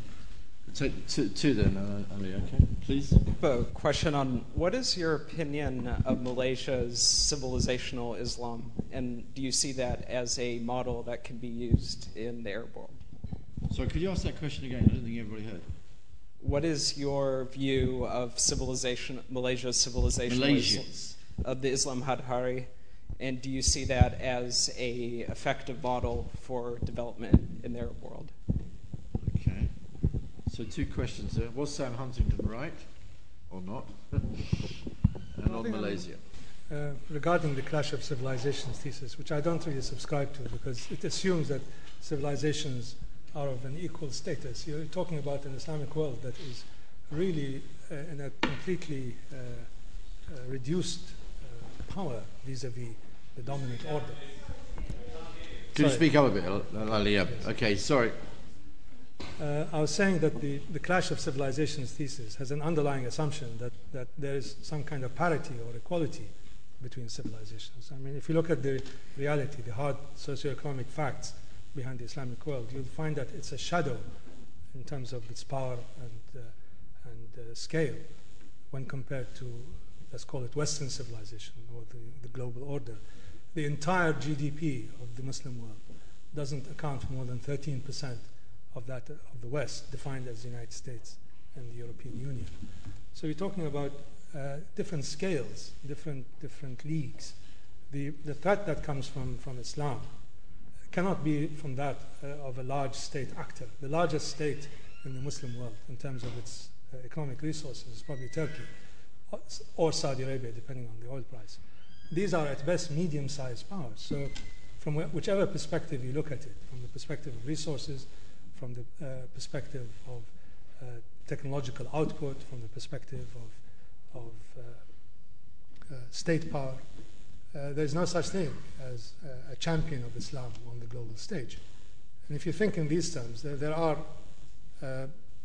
To, to, to then, uh, Ali, okay, please. a question on what is your opinion of Malaysia's civilizational Islam, and do you see that as a model that can be used in the Arab world? Sorry, could you ask that question again? I don't think everybody heard. What is your view of civilization, Malaysia's civilizational Malaysia's. Of the Islam Hadhari, and do you see that as a effective model for development in the Arab world? So two questions there. Was Sam Huntington right or not? and on Malaysia. Uh, regarding the clash of civilizations thesis, which I don't really subscribe to because it assumes that civilizations are of an equal status. You're talking about an Islamic world that is really uh, in a completely uh, uh, reduced uh, power vis-a-vis the dominant order. Could you speak up a bit, Ali? Yeah. Okay, sorry. Uh, I was saying that the, the clash of civilizations thesis has an underlying assumption that, that there is some kind of parity or equality between civilizations. I mean, if you look at the reality, the hard socioeconomic facts behind the Islamic world, you'll find that it's a shadow in terms of its power and, uh, and uh, scale when compared to, let's call it Western civilization or the, the global order. The entire GDP of the Muslim world doesn't account for more than 13% of that of the West, defined as the United States and the European Union. So you're talking about uh, different scales, different different leagues. The the threat that comes from from Islam cannot be from that uh, of a large state actor. The largest state in the Muslim world, in terms of its uh, economic resources, is probably Turkey or Saudi Arabia, depending on the oil price. These are at best medium-sized powers. So, from whichever perspective you look at it, from the perspective of resources, from the uh, perspective of uh, technological output, from the perspective of, of uh, state power. there's no such thing as a champion of Islam on the global stage. And if you think in these terms, there, there are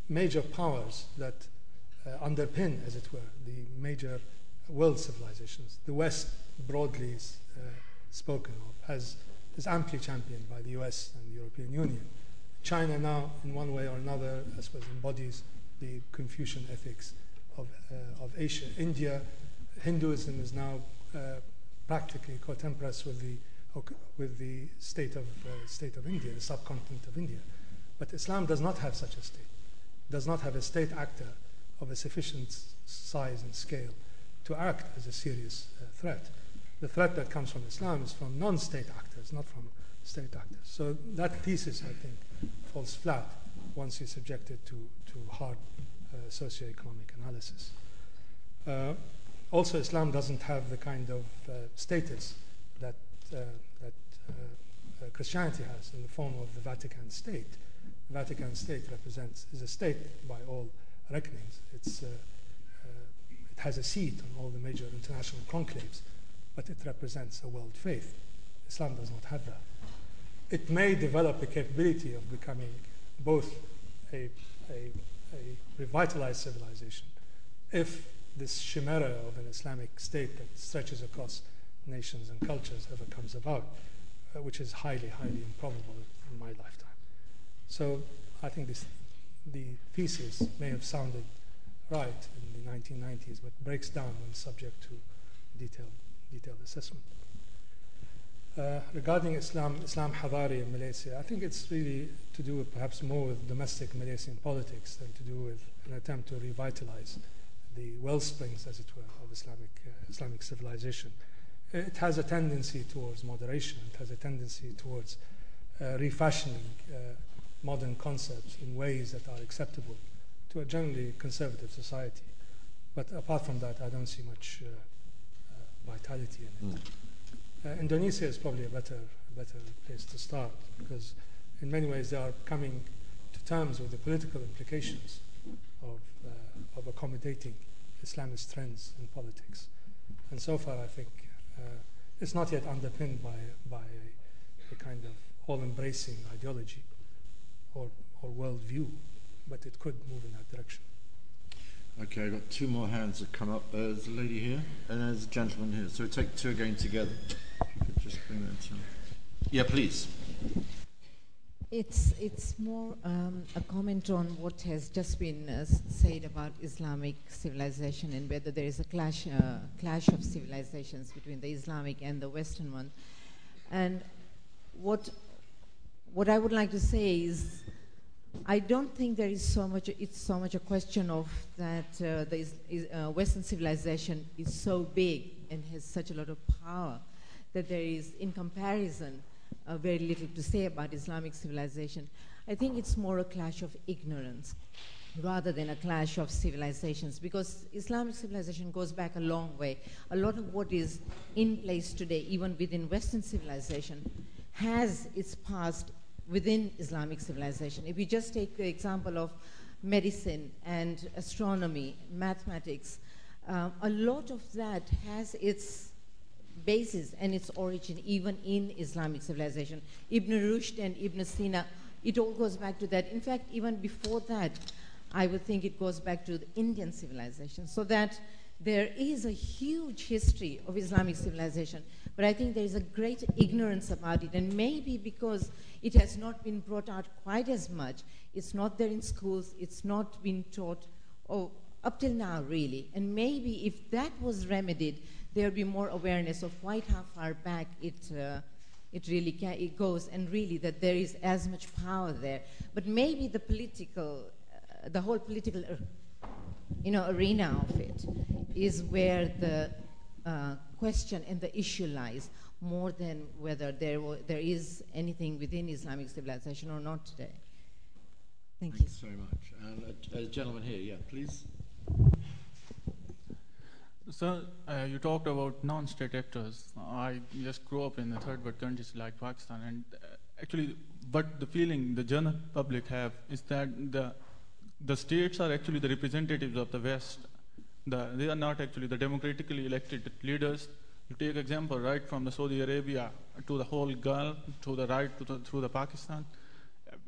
major powers that uh, underpin, as it were, the major world civilizations. The West, broadly uh, spoken of, has, is amply championed by the US and the European Union. China now, in one way or another, I suppose, embodies the Confucian ethics of, uh, of Asia. India, Hinduism is now uh, practically contemporaneous with the, with the state, of, uh, state of India, the subcontinent of India. But Islam does not have such a state, does not have a state actor of a sufficient size and scale to act as a serious uh, threat. The threat that comes from Islam is from non state actors, not from state actors. So that thesis, I think, falls flat once you're subjected to, to hard uh, socioeconomic analysis. Uh, also, Islam doesn't have the kind of uh, status that, uh, that uh, uh, Christianity has in the form of the Vatican State. The Vatican State represents, is a state by all reckonings. It's, it has a seat on all the major international conclaves, but it represents a world faith. Islam does not have that it may develop the capability of becoming both a, a, a revitalized civilization if this chimera of an Islamic state that stretches across nations and cultures ever comes about, uh, which is highly, highly improbable in my lifetime. So I think this, the thesis may have sounded right in the 1990s, but breaks down when subject to detailed, detailed assessment. Uh, regarding Islam, Islam Hadhari in Malaysia, I think it's really to do with perhaps more with domestic Malaysian politics than to do with an attempt to revitalize the well springs, as it were, of Islamic, uh, Islamic civilization. It has a tendency towards moderation, it has a tendency towards uh, refashioning uh, modern concepts in ways that are acceptable to a generally conservative society. But apart from that, I don't see much uh, vitality in it. Mm. Uh, Indonesia is probably a better, better place to start because, in many ways, they are coming to terms with the political implications of, uh, of accommodating Islamist trends in politics. And so far, I think uh, it's not yet underpinned by, by a, a kind of all embracing ideology or, or worldview, but it could move in that direction. Okay, I've got two more hands that come up. Uh, there's a lady here, and there's a gentleman here. So we'll take two again together. If you could just bring that to. Yeah, please. It's, it's more um, a comment on what has just been uh, said about Islamic civilization and whether there is a clash, uh, clash of civilizations between the Islamic and the Western one. And what, what I would like to say is I don't think there is so much. It's so much a question of that uh, the uh, Western civilization is so big and has such a lot of power that there is, in comparison, uh, very little to say about Islamic civilization. I think it's more a clash of ignorance rather than a clash of civilizations because Islamic civilization goes back a long way. A lot of what is in place today, even within Western civilization, has its past within Islamic civilization. If you just take the example of medicine and astronomy, mathematics, uh, a lot of that has its basis and its origin even in Islamic civilization. Ibn Rushd and Ibn Sina it all goes back to that. In fact, even before that, I would think it goes back to the Indian civilization. So that there is a huge history of Islamic civilization, but I think there is a great ignorance about it, and maybe because it has not been brought out quite as much, it's not there in schools, it's not been taught, oh, up till now, really. And maybe if that was remedied, there would be more awareness of quite how far back it. Uh, it really ca- it goes, and really that there is as much power there. But maybe the political, uh, the whole political you know, arena of it is where the uh, question and the issue lies more than whether there, there is anything within Islamic civilization or not today. Thank Thanks you. very much. And a, a gentleman here, yeah, please. Sir, uh, you talked about non-state actors. I just grew up in the third world countries like Pakistan, and uh, actually, but the feeling the general public have is that the the states are actually the representatives of the West. The, they are not actually the democratically elected leaders. You take example right from the Saudi Arabia to the whole Gulf, to the right to the, through the Pakistan.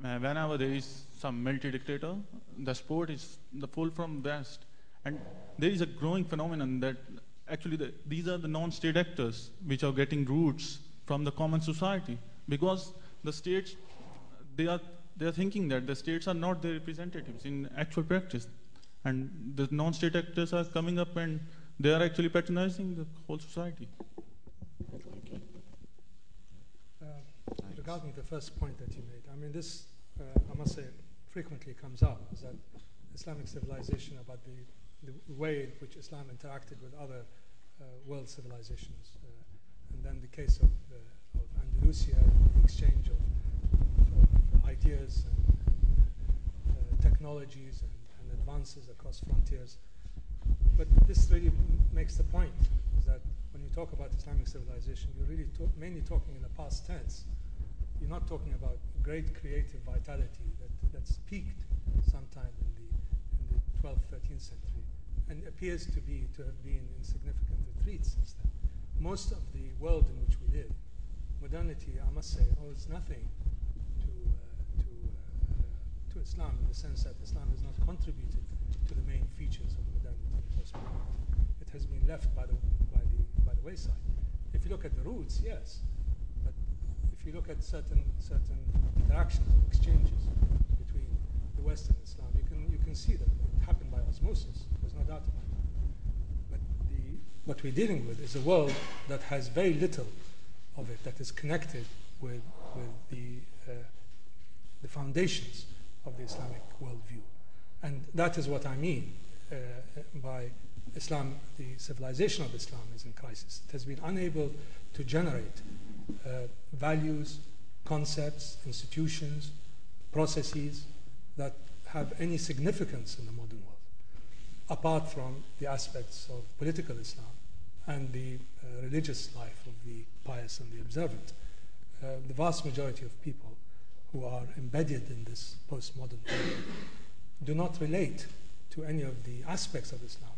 Uh, whenever there is some military dictator, the sport is the pull from West. And there is a growing phenomenon that actually the, these are the non-state actors which are getting roots from the common society because the states, they are they're thinking that the states are not their representatives in actual practice. And the non state actors are coming up and they are actually patronizing the whole society. Uh, regarding the first point that you made, I mean, this, uh, I must say, frequently comes up is that Islamic civilization, about the, the way in which Islam interacted with other uh, world civilizations. Uh, and then the case of, uh, of Andalusia, the exchange of ideas and, uh, technologies and, and, advances across frontiers. But this really makes the point is that when you talk about Islamic civilization, you're really mainly talking in the past tense. You're not talking about great creative vitality that, that's peaked sometime in the, in the 12th, 13th century and appears to be to have been in significant retreat since then. Most of the world in which we live, modernity, I must say, owes nothing to Islam in the sense that Islam has not contributed to the main features of the modernity and postmodernity. It has been left by the, by, the, by the wayside. If you look at the roots, yes, but if you look at certain, certain interactions and exchanges between the West and Islam, you can, you can see that it happened by osmosis. There's no doubt about it. But the, what we're dealing with is a world that has very little of it that is connected with, with the, uh, the foundations of the Islamic worldview. And that is what I mean uh, by Islam, the civilization of Islam is in crisis. It has been unable to generate uh, values, concepts, institutions, processes that have any significance in the modern world, apart from the aspects of political Islam and the uh, religious life of the pious and the observant. Uh, the vast majority of people who are embedded in this postmodern do not relate to any of the aspects of Islam,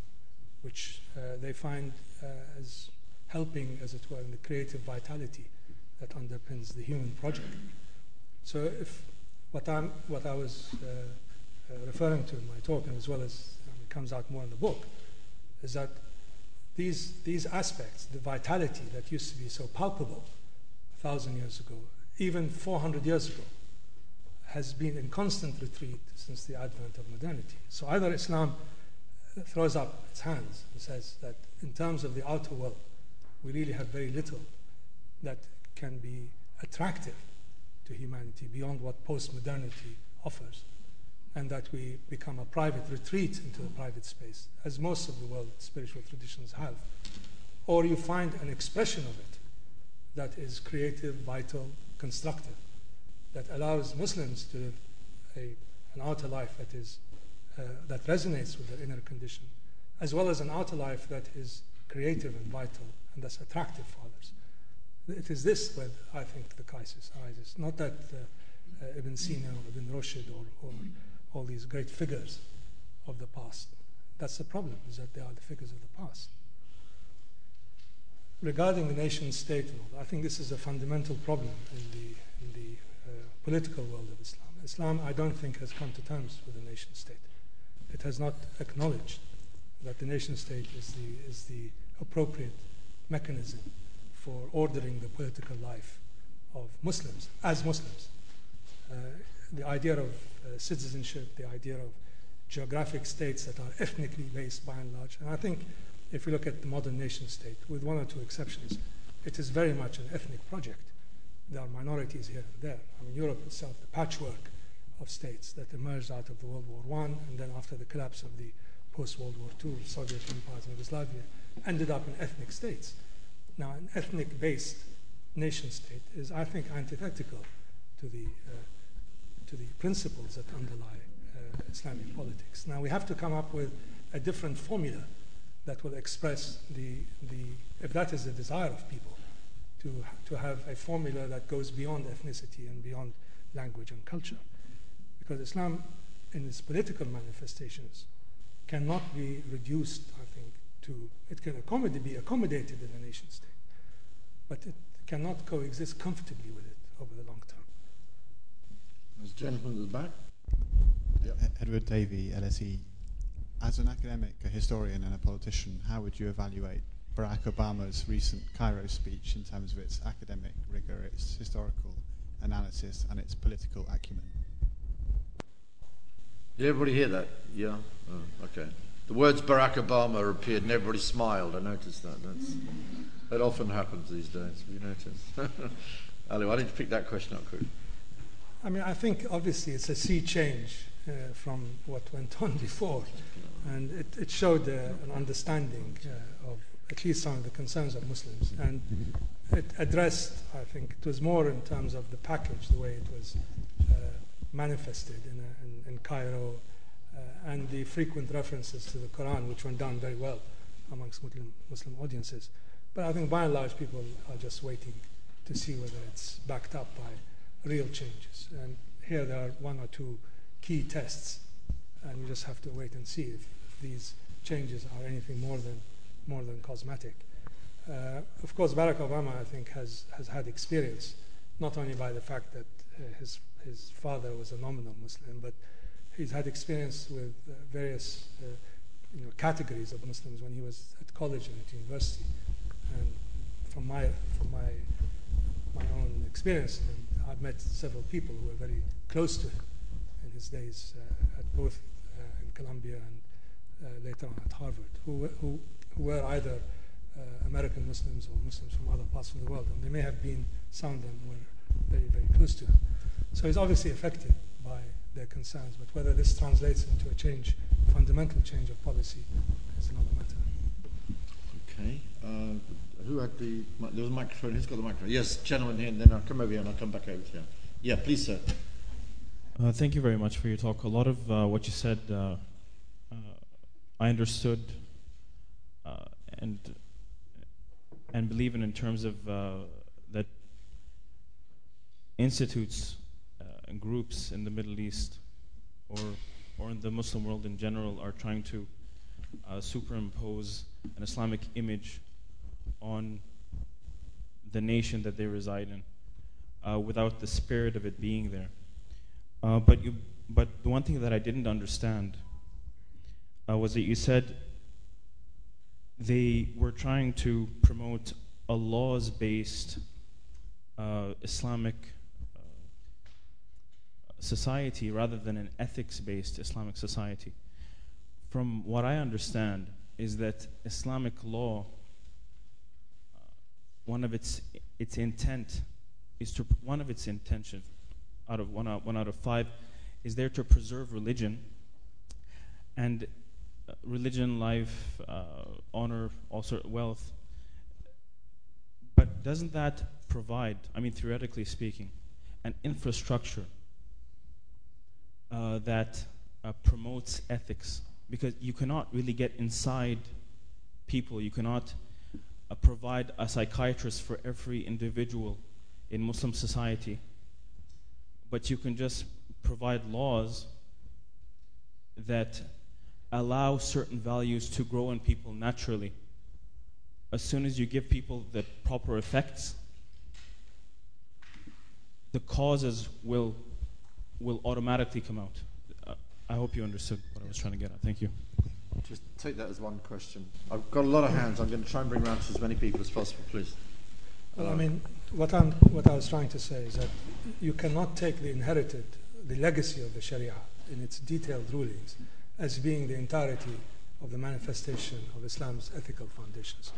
which uh, they find uh, as helping, as it were, in the creative vitality that underpins the human project. So, if what, I'm, what I was uh, uh referring to in my talk, and as well as um, it comes out more in the book, is that these, these aspects, the vitality that used to be so palpable a thousand years ago, even 400 years ago, has been in constant retreat since the advent of modernity. So either Islam uh, throws up its hands and says that in terms of the outer world, we really have very little that can be attractive to humanity beyond what postmodernity offers, and that we become a private retreat into the private space, as most of the world's spiritual traditions have. Or you find an expression of it that is creative, vital, constructive that allows Muslims to live a, an outer life that is uh, that resonates with their inner condition, as well as an outer life that is creative and vital and thus attractive for others. It is this where I think the crisis arises, not that uh, uh, Ibn Sina or Ibn Rushd or, or all these great figures of the past. That's the problem, is that they are the figures of the past. Regarding the nation state, I think this is a fundamental problem in the, in the political world of Islam. Islam, I don't think, has come to terms with the nation state. It has not acknowledged that the nation state is the, is the appropriate mechanism for ordering the political life of Muslims as Muslims. Uh, the idea of uh, citizenship, the idea of geographic states that are ethnically based by and large. And I think if we look at the modern nation state, with one or two exceptions, it is very much an ethnic project. There are minorities here and there. I mean, Europe itself, the patchwork of states that emerged out of the World War I, and then after the collapse of the post-World War II Soviet empires in Yugoslavia, ended up in ethnic states. Now, an ethnic-based nation state is, I think, antithetical to the uh, to the principles that underlie uh, Islamic politics. Now, we have to come up with a different formula that will express the, the if that is the desire of people, to, to have a formula that goes beyond ethnicity and beyond language and culture. Because Islam, in its political manifestations, cannot be reduced, I think, to, it can accommodate, be accommodated in a nation state, but it cannot coexist comfortably with it over the long term. There's a gentleman at the back. Yep. Edward Davey, LSE. As an academic, a historian, and a politician, how would you evaluate Barack Obama's recent Cairo speech in terms of its academic rigor, its historical analysis, and its political acumen? Did everybody hear that? Yeah? Oh, okay. The words Barack Obama appeared and everybody smiled. I noticed that. That's, that often happens these days. Have You notice? Ali, why did you pick that question up, Chris? I mean, I think obviously it's a sea change uh, from what went on before, and it, it showed uh, an understanding uh, of at least some of the concerns of Muslims, and it addressed, I think, it was more in terms of the package, the way it was uh, manifested in, a, in, in Cairo, uh, and the frequent references to the Quran, which went down very well amongst Muslim, Muslim audiences. But I think by and large, people are just waiting to see whether it's backed up by real changes. And here there are one or two key tests, and we just have to wait and see if, if these changes are anything more than more than cosmetic. Uh, of course, Barack Obama, I think, has has had experience, not only by the fact that uh, his his father was a nominal Muslim, but he's had experience with uh, various uh, you know, categories of Muslims when he was at college and at university. And from my from my my own experience, I've met several people who were very close to him in his days uh, at both uh, in Columbia and later on at Harvard, who, who were either uh, American Muslims or Muslims from other parts of the world, and they may have been some of them were very very close to him. So he's obviously affected by their concerns, but whether this translates into a change, fundamental change of policy, is another matter. Okay. Uh, who had the? There was a microphone. Who's got the microphone? Yes, gentleman here, and then I'll come over here and I'll come back over to you. Yeah, please, sir. Uh, thank you very much for your talk. A lot of uh, what you said, uh, uh, I understood and and believe in in terms of that institutes and groups in the Middle East or or in the Muslim world in general are trying to superimpose an Islamic image on the nation that they reside in uh, without the spirit of it being there. Uh, but, you, but the one thing that I didn't understand uh, was that you said they were trying to promote a laws based uh, Islamic uh, society rather than an ethics based Islamic society. From what I understand, is that Islamic law one of its its intent is to one of its intention out of one out, one out of five is there to preserve religion and uh, religion, life, uh, honor, also wealth. But doesn't that provide, I mean, theoretically speaking, an infrastructure uh, that uh, promotes ethics? Because you cannot really get inside people, you cannot uh, provide a psychiatrist for every individual in Muslim society, but you can just provide laws that allow certain values to grow in people naturally. As soon as you give people the proper effects, the causes will will automatically come out. Uh, I hope you understood what I was trying to get at. Thank you. Just take that as one question. I've got a lot of hands. I'm going to try and bring around to as many people as possible, please. Well, I mean, what, I'm, what I was trying to say is that you cannot take the inherited, the legacy of the Sharia in its detailed rulings as being the entirety of the manifestation of Islam's ethical foundations.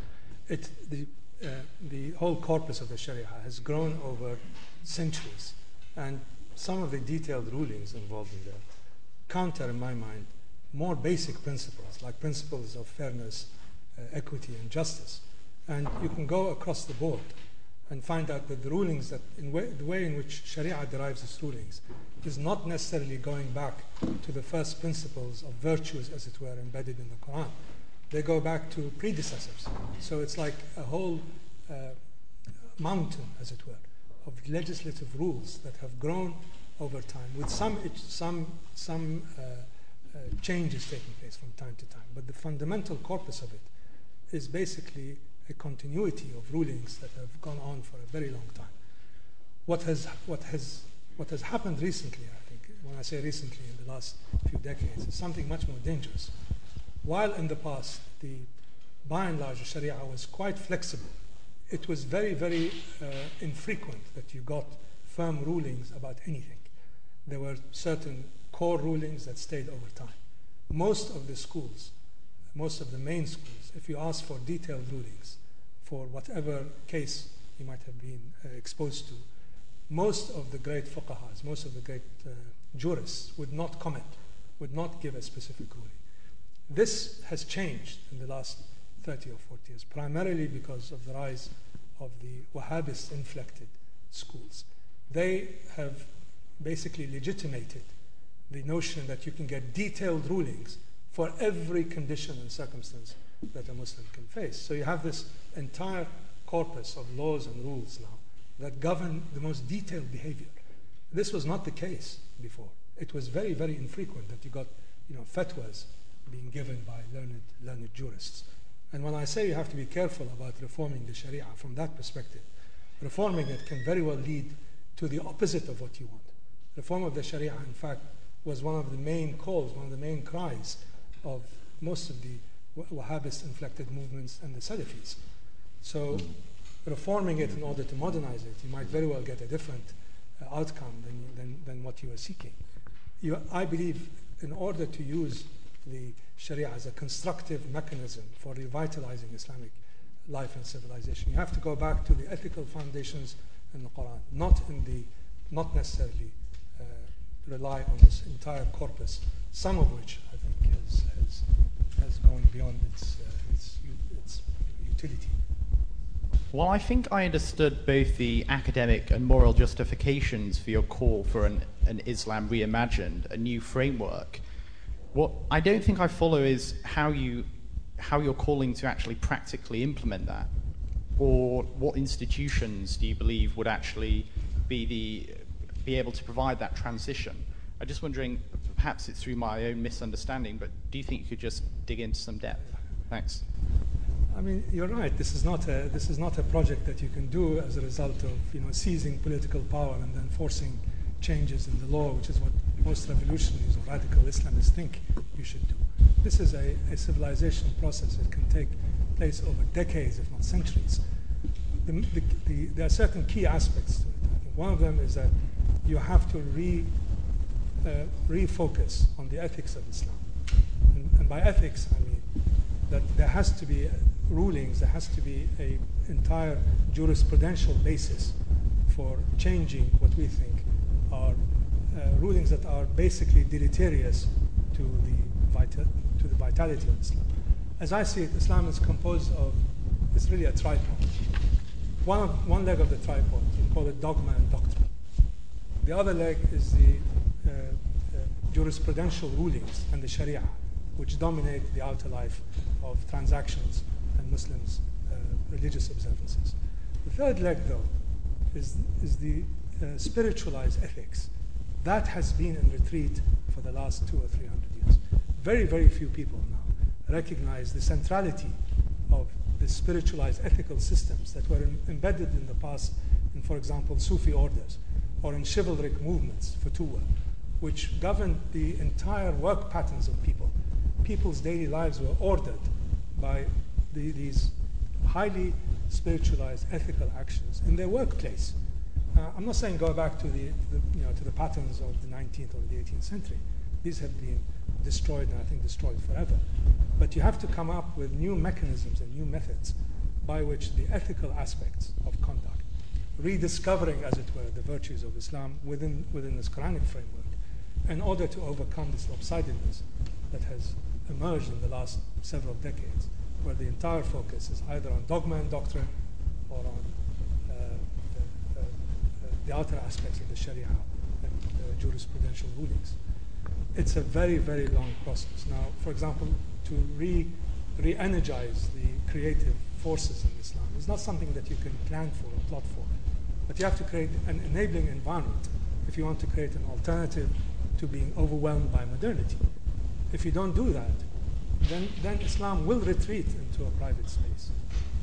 It, the, uh, the whole corpus of the Sharia has grown over centuries, and some of the detailed rulings involved in there counter, in my mind, more basic principles, like principles of fairness, uh, equity, and justice. And you can go across the board and find out that the rulings that way, the way in which Sharia derives its rulings is not necessarily going back to the first principles of virtues, as it were, embedded in the Quran. They go back to predecessors. So it's like a whole uh, mountain, as it were, of legislative rules that have grown over time, with some some some uh, uh, changes taking place from time to time. But the fundamental corpus of it is basically a continuity of rulings that have gone on for a very long time. What has, what has, what has happened recently, I think, when I say recently, in the last few decades, is something much more dangerous. While in the past, the, by and large, Sharia was quite flexible, it was very, very uh, infrequent that you got firm rulings about anything. There were certain core rulings that stayed over time. Most of the schools, most of the main schools, if you ask for detailed rulings for whatever case you might have been uh, exposed to, most of the great fuqahas, most of the great uh, jurists would not comment, would not give a specific ruling. This has changed in the last 30 or 40 years, primarily because of the rise of the Wahhabist inflected schools. They have basically legitimated the notion that you can get detailed rulings for every condition and circumstance that a Muslim can face. So you have this entire corpus of laws and rules now that govern the most detailed behavior. This was not the case before. It was very, very infrequent that you got, you know, fatwas being given by learned, learned jurists. And when I say you have to be careful about reforming the Sharia from that perspective, reforming it can very well lead to the opposite of what you want. Reform of the Sharia, in fact, was one of the main calls, one of the main cries of most of the Wahhabist inflected movements and the Salafis. So, reforming it in order to modernize it, you might very well get a different uh, outcome than, than, than what you are seeking. You, I believe in order to use the Sharia as a constructive mechanism for revitalizing Islamic life and civilization, you have to go back to the ethical foundations in the Quran, not in the, not necessarily rely on this entire corpus, some of which I think has, has, has gone beyond its, uh, its, its utility. Well, I think I understood both the academic and moral justifications for your call for an, an Islam reimagined, a new framework. What I don't think I follow is how you how you're calling to actually practically implement that, or what institutions do you believe would actually be the be able to provide that transition. I'm just wondering, perhaps it's through my own misunderstanding, but do you think you could just dig into some depth? Thanks. I mean, you're right. This is not a this is not a project that you can do as a result of you know seizing political power and then forcing changes in the law, which is what most revolutionaries or radical Islamists think you should do. This is a, a civilization process that can take place over decades, if not centuries. The, the, the, there are certain key aspects to it. I think One of them is that you have to re, refocus on the ethics of Islam. And, and, by ethics, I mean that there has to be rulings, there has to be an entire jurisprudential basis for changing what we think are uh, rulings that are basically deleterious to the, vita- to the vitality of Islam. As I see it, Islam is composed of, it's really a tripod. One, one leg of the tripod, you call it dogma and doctrine. The other leg is the uh, uh, jurisprudential rulings and the Sharia, which dominate the outer life of transactions and Muslims' uh, religious observances. The third leg, though, is, is the uh, spiritualized ethics. That has been in retreat for the last two or three hundred years. Very, very few people now recognize the centrality of the spiritualized ethical systems that were embedded in the past in, for example, Sufi orders or in chivalric movements, futuwa, which governed the entire work patterns of people. People's daily lives were ordered by the, these highly spiritualized ethical actions in their workplace. Uh, I'm not saying go back to the, the, you know, to the patterns of the 19th or the 18th century. These have been destroyed and I think destroyed forever. But you have to come up with new mechanisms and new methods by which the ethical aspects of conduct, rediscovering, as it were, the virtues of Islam within, within this Quranic framework, in order to overcome this lopsidedness that has emerged in the last several decades, where the entire focus is either on dogma and doctrine or on uh, the, uh, the outer aspects of the Sharia and uh, jurisprudential rulings. It's a very, very long process. Now, for example, to re re-energize the creative forces in Islam is not something that you can plan for or plot for, but you have to create an enabling environment if you want to create an alternative to being overwhelmed by modernity. If you don't do that, then, then Islam will retreat into a private space.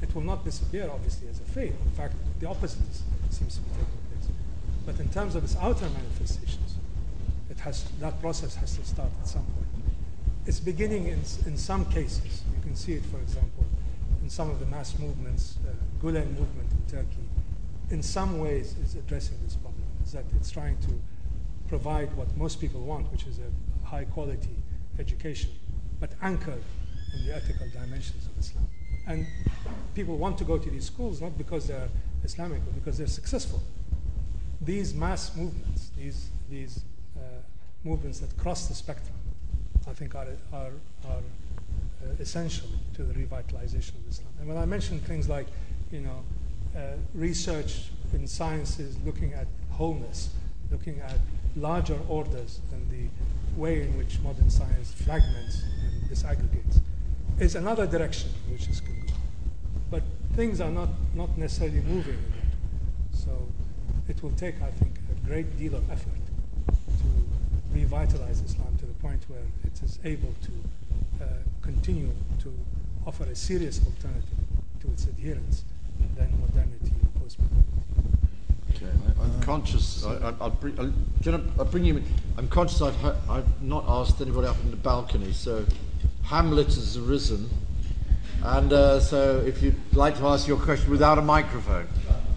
It will not disappear, obviously, as a faith. In fact, the opposite seems to be taking place. But in terms of its outer manifestations, it has that process has to start at some point. It's beginning in, in some cases. You can see it, for example, in some of the mass movements. Uh, Gulen movement in Turkey, in some ways, is addressing this problem. Is that it's trying to provide what most people want, which is a high quality education, but anchored in the ethical dimensions of Islam. And people want to go to these schools not because they're Islamic, but because they're successful. These mass movements, these, these uh, movements that cross the spectrum, I think are, are, are uh, essential to the revitalization of Islam. And when I mention things like, you know, uh, research in sciences looking at wholeness, looking at larger orders than the way in which modern science fragments and disaggregates, is another direction which is can go. But things are not, not necessarily moving in that. So it will take, I think, a great deal of effort to revitalize Islam to the point where it is able to uh, continue to offer a serious alternative to its adherents than modernity post-modernity. Okay, I, I'm conscious. I, I, I'll bring. I'll, can I, I'll bring you. in. I'm conscious. I've, I've not asked anybody up in the balcony. So, Hamlet has arisen, and uh, so if you'd like to ask your question without a microphone.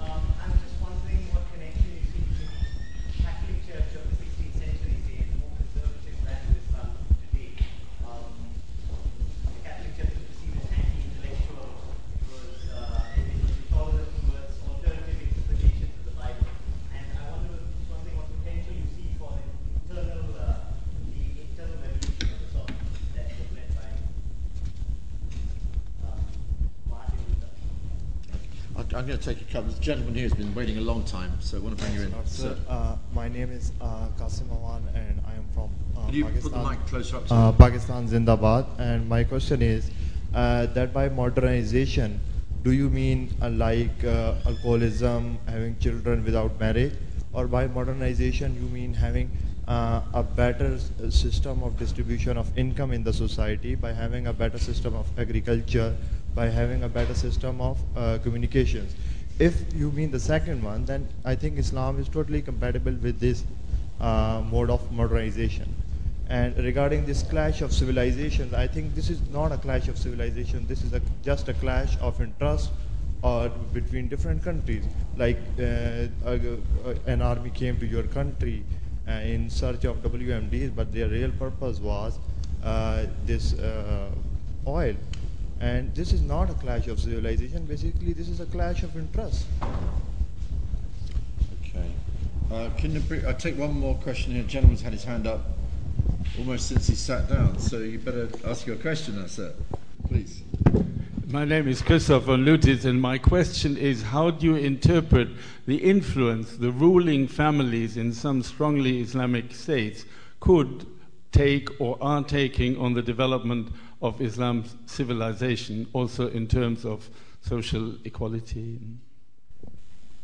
Um, I'm just wondering what connection you see between Catholic Church of the 16th century, say, and more conservative brand of Islam today. Um, the Catholic Church was perceived as anti-intellectual. It was, uh, it was intolerant towards alternative interpretations of the Bible. And I wonder, just wondering what potential you see for the internal, uh, the internal revolution of the sort that was led by um, Martin Luther. I, I'm going to take a couple. The gentleman here has been waiting a long time, so I want to bring you in. Sir, uh, my name is uh, Qasim Awan and I am from uh, you Pakistan. put the mic closer up to uh. Pakistan Zindabad. And my question is uh, that by modernization, do you mean uh, like uh, alcoholism, having children without marriage, or by modernization you mean having uh, a better system of distribution of income in the society, by having a better system of agriculture, by having a better system of uh, communications? If you mean the second one, then I think Islam is totally compatible with this uh, mode of modernization. And regarding this clash of civilizations, I think this is not a clash of civilization. This is a, just a clash of interest or between different countries. Like uh, uh, uh, an army came to your country uh, in search of WMDs, but their real purpose was uh, this uh, oil. And this is not a clash of civilization. Basically, this is a clash of interests. Okay. Uh, can you bring, I'll take one more question here. Gentleman's had his hand up almost since he sat down, so you better ask your question now, sir. Please. My name is Christopher Lutis, and my question is how do you interpret the influence the ruling families in some strongly Islamic states could take or are taking on the development of Islam's civilization, also in terms of social equality?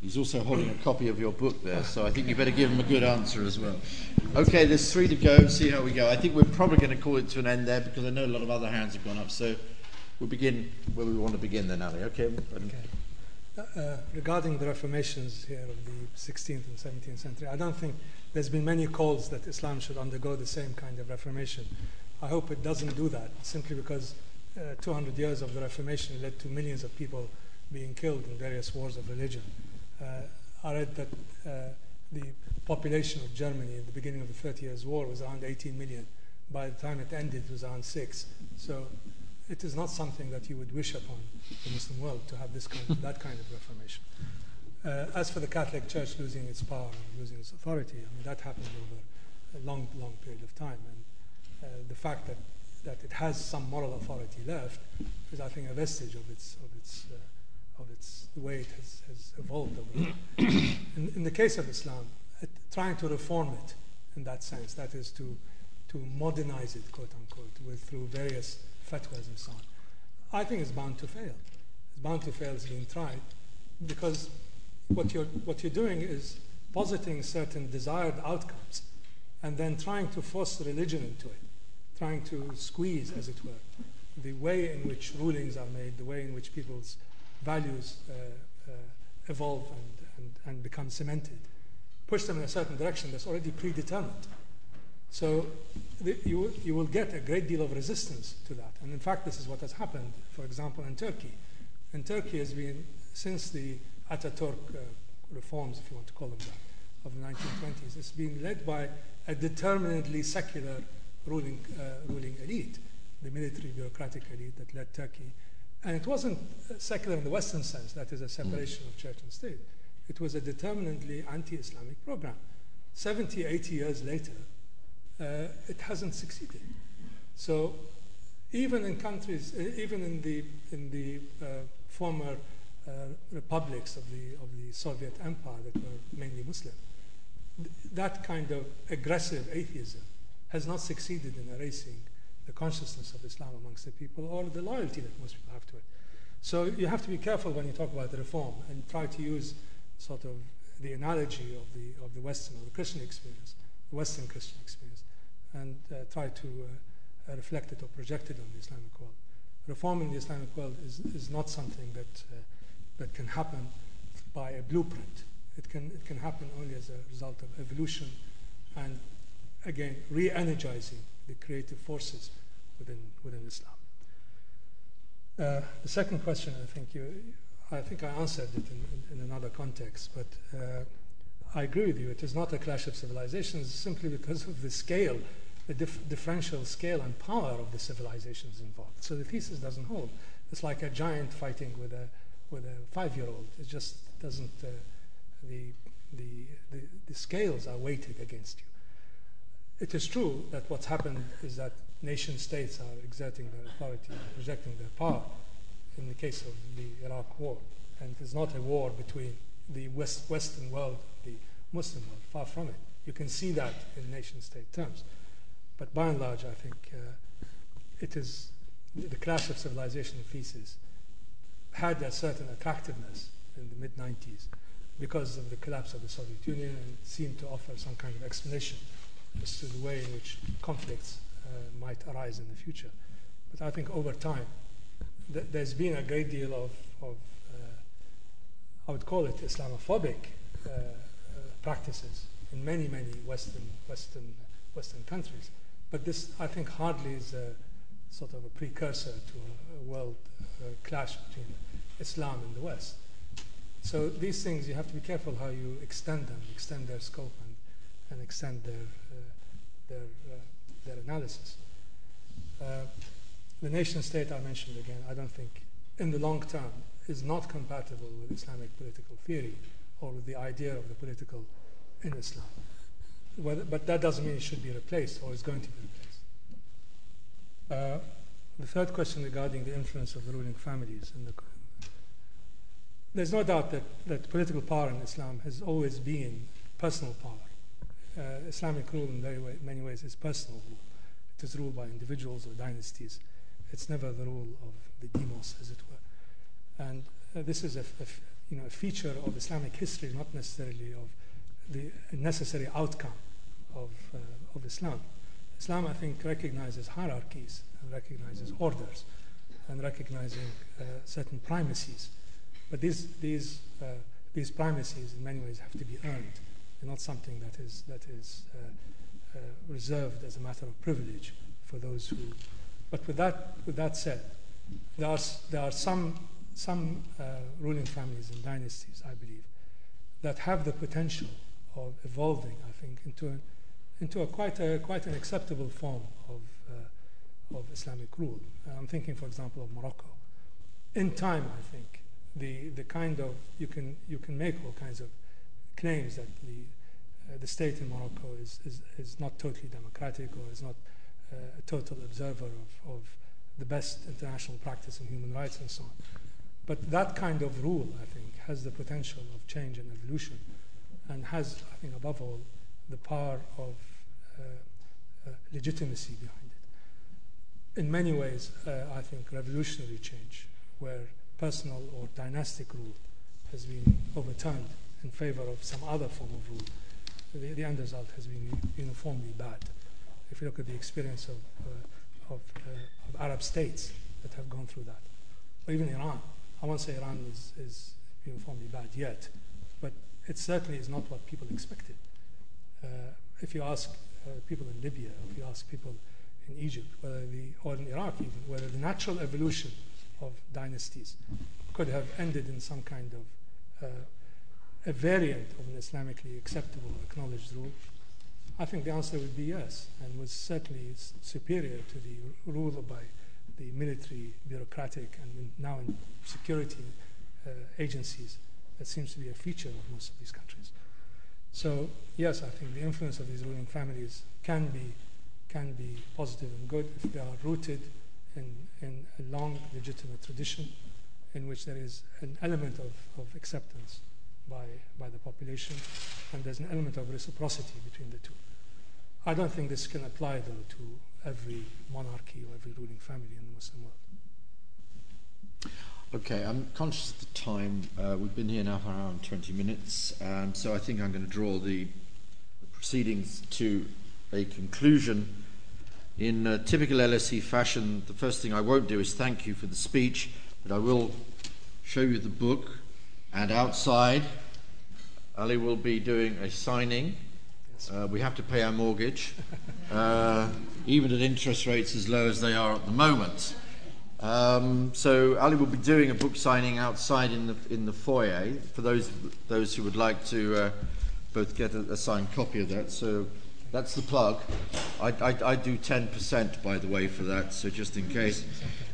He's also holding a copy of your book there, so I think you better give him a good answer as well. Okay, there's three to go. See how we go. I think we're probably going to call it to an end there because I know a lot of other hands have gone up. So we'll begin where we want to begin then, Ali. Okay. And uh, regarding the reformations here of the 16th and 17th century, I don't think there's been many calls that Islam should undergo the same kind of reformation. I hope it doesn't do that, simply because uh, 200 years of the Reformation led to millions of people being killed in various wars of religion. Uh, I read that uh, the population of Germany at the beginning of the Thirty Years' War was around 18 million. By the time it ended, it was around six. So it is not something that you would wish upon the Muslim world to have this kind of, that kind of reformation. Uh, as for the Catholic Church losing its power and losing its authority, I mean that happened over a long, long period of time, and the fact that that it has some moral authority left is, I think, a vestige of its of its uh, of its the way it has, has evolved over in, in the case of Islam, it, trying to reform it in that sense, that is to to modernize it, quote unquote, with through various fatwas and so on, I think it's bound to fail. It's bound to fail. It's being tried because what you're what you're doing is positing certain desired outcomes and then trying to force religion into it trying to squeeze, as it were, the way in which rulings are made, the way in which people's values uh, uh, evolve and, and, and become cemented, push them in a certain direction that's already predetermined. So the, you, you will get a great deal of resistance to that. And in fact, this is what has happened, for example, in Turkey. And Turkey has been, since the Ataturk uh, reforms, if you want to call them that, of the 1920s, it's been led by a determinedly secular ruling, uh, ruling elite, the military bureaucratic elite that led Turkey. And it wasn't secular in the Western sense, that is a separation of church and state. It was a determinedly anti Islamic program. 70, 80 years later, uh, it hasn't succeeded. So, even in countries, even in the, in the uh, former uh, republics of the, of the Soviet Empire that were mainly Muslim, th- that kind of aggressive atheism has not succeeded in erasing the consciousness of Islam amongst the people or the loyalty that most people have to it. So you have to be careful when you talk about the reform and try to use sort of the analogy of the of the Western or the Christian experience, the Western Christian experience, and uh, try to uh, reflect it or project it on the Islamic world. Reforming the Islamic world is, is not something that uh, that can happen by a blueprint. It can it can happen only as a result of evolution and again, re energizing the creative forces within, within Islam. Uh, the second question, I think you, I think I answered it in, in, in another context, but uh, I agree with you. It is not a clash of civilizations simply because of the scale, the dif- differential scale and power of the civilizations involved. So the thesis doesn't hold. It's like a giant fighting with a with a five-year-old. It just doesn't. Uh, the, the the the scales are weighted against you. It is true that what's happened is that nation states are exerting their authority, projecting their power in the case of the Iraq war. And it is not a war between the West, Western world and the Muslim world, far from it. You can see that in nation state terms. But by and large, I think uh, it is the clash of civilization thesis had a certain attractiveness in the mid 90s because of the collapse of the Soviet Union and seemed to offer some kind of explanation as to the way in which conflicts uh, might arise in the future. But I think over time, th- there's been a great deal of, of uh, I would call it Islamophobic uh, uh, practices in many, many Western, Western, Western countries. But this, I think, hardly is a sort of a precursor to a, world clash between Islam and the West. So these things, you have to be careful how you extend them, extend their scope and, extend their their, uh, their analysis. Uh, the nation state I mentioned again, I don't think in the long term is not compatible with Islamic political theory or with the idea of the political in Islam. Whether, but that doesn't mean it should be replaced or is going to be replaced. Uh, the third question regarding the influence of the ruling families the there's no doubt that, that political power in Islam has always been personal power uh, Islamic rule in very way, many ways is personal rule. It is ruled by individuals or dynasties. It's never the rule of the demos, as it were. And uh, this is a, a, you know, a feature of Islamic history, not necessarily of the necessary outcome of, uh, of Islam. Islam, I think, recognizes hierarchies and recognizes orders and recognizing uh, certain primacies But these, these, uh, these primacies, in many ways, have to be earned. They're not something that is, that is uh, uh, reserved as a matter of privilege for those who. But with that, with that said, there are, there are some, some uh, ruling families and dynasties, I believe, that have the potential of evolving, I think, into, an, into a quite, a, quite an acceptable form of, uh, of Islamic rule. I'm thinking, for example, of Morocco. In time, I think, the, the kind of, you can, you can make all kinds of claims that the, the state in Morocco is, is, is not totally democratic or is not uh, a total observer of, of the best international practice in human rights and so on. But that kind of rule, I think, has the potential of change and evolution and has, I think, above all, the power of uh, uh, legitimacy behind it. In many ways, uh, I think revolutionary change, where personal or dynastic rule has been overturned in favor of some other form of rule, the, the end result has been uniformly bad. If you look at the experience of, uh, of, uh, of, Arab states that have gone through that, or even Iran, I won't say Iran is, is uniformly bad yet, but it certainly is not what people expected. Uh, if you ask uh, people in Libya, if you ask people in Egypt, whether the, or in Iraq even, whether the natural evolution of dynasties could have ended in some kind of uh, a variant of an Islamically acceptable, acknowledged rule, I think the answer would be yes, and was certainly superior to the rule by the military, bureaucratic, and now in security uh, agencies. That seems to be a feature of most of these countries. So yes, I think the influence of these ruling families can be can be positive and good if they are rooted in, in a long legitimate tradition in which there is an element of, of acceptance by, by the population and there's an element of reciprocity between the two. I don't think this can apply though to every monarchy or every ruling family in the Muslim world. Okay, I'm conscious of the time. Uh, we've been here now for around 20 minutes, um, so I think I'm going to draw the, proceedings to a conclusion. In uh, typical LSE fashion, the first thing I won't do is thank you for the speech, but I will show you the book. And outside, Ali will be doing a signing. Uh, we have to pay our mortgage, uh, even at interest rates as low as they are at the moment. Um, so Ali will be doing a book signing outside in the in the foyer for those those who would like to uh, both get a, a, signed copy of that. So that's the plug. I, I, I do 10% by the way for that. So just in case.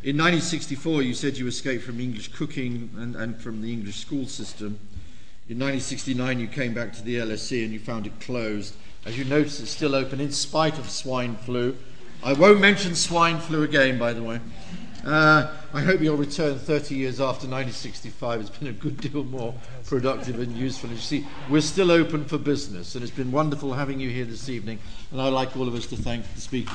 In 1964, you said you escaped from English cooking and, and from the English school system. In 1969, you came back to the LSE and you found it closed. As you notice, it's still open in spite of swine flu. I won't mention swine flu again, by the way. Uh, I hope you'll return 30 years after 1965. It's been a good deal more productive and useful. You see, we're still open for business, and it's been wonderful having you here this evening. And I'd like all of us to thank the speaker.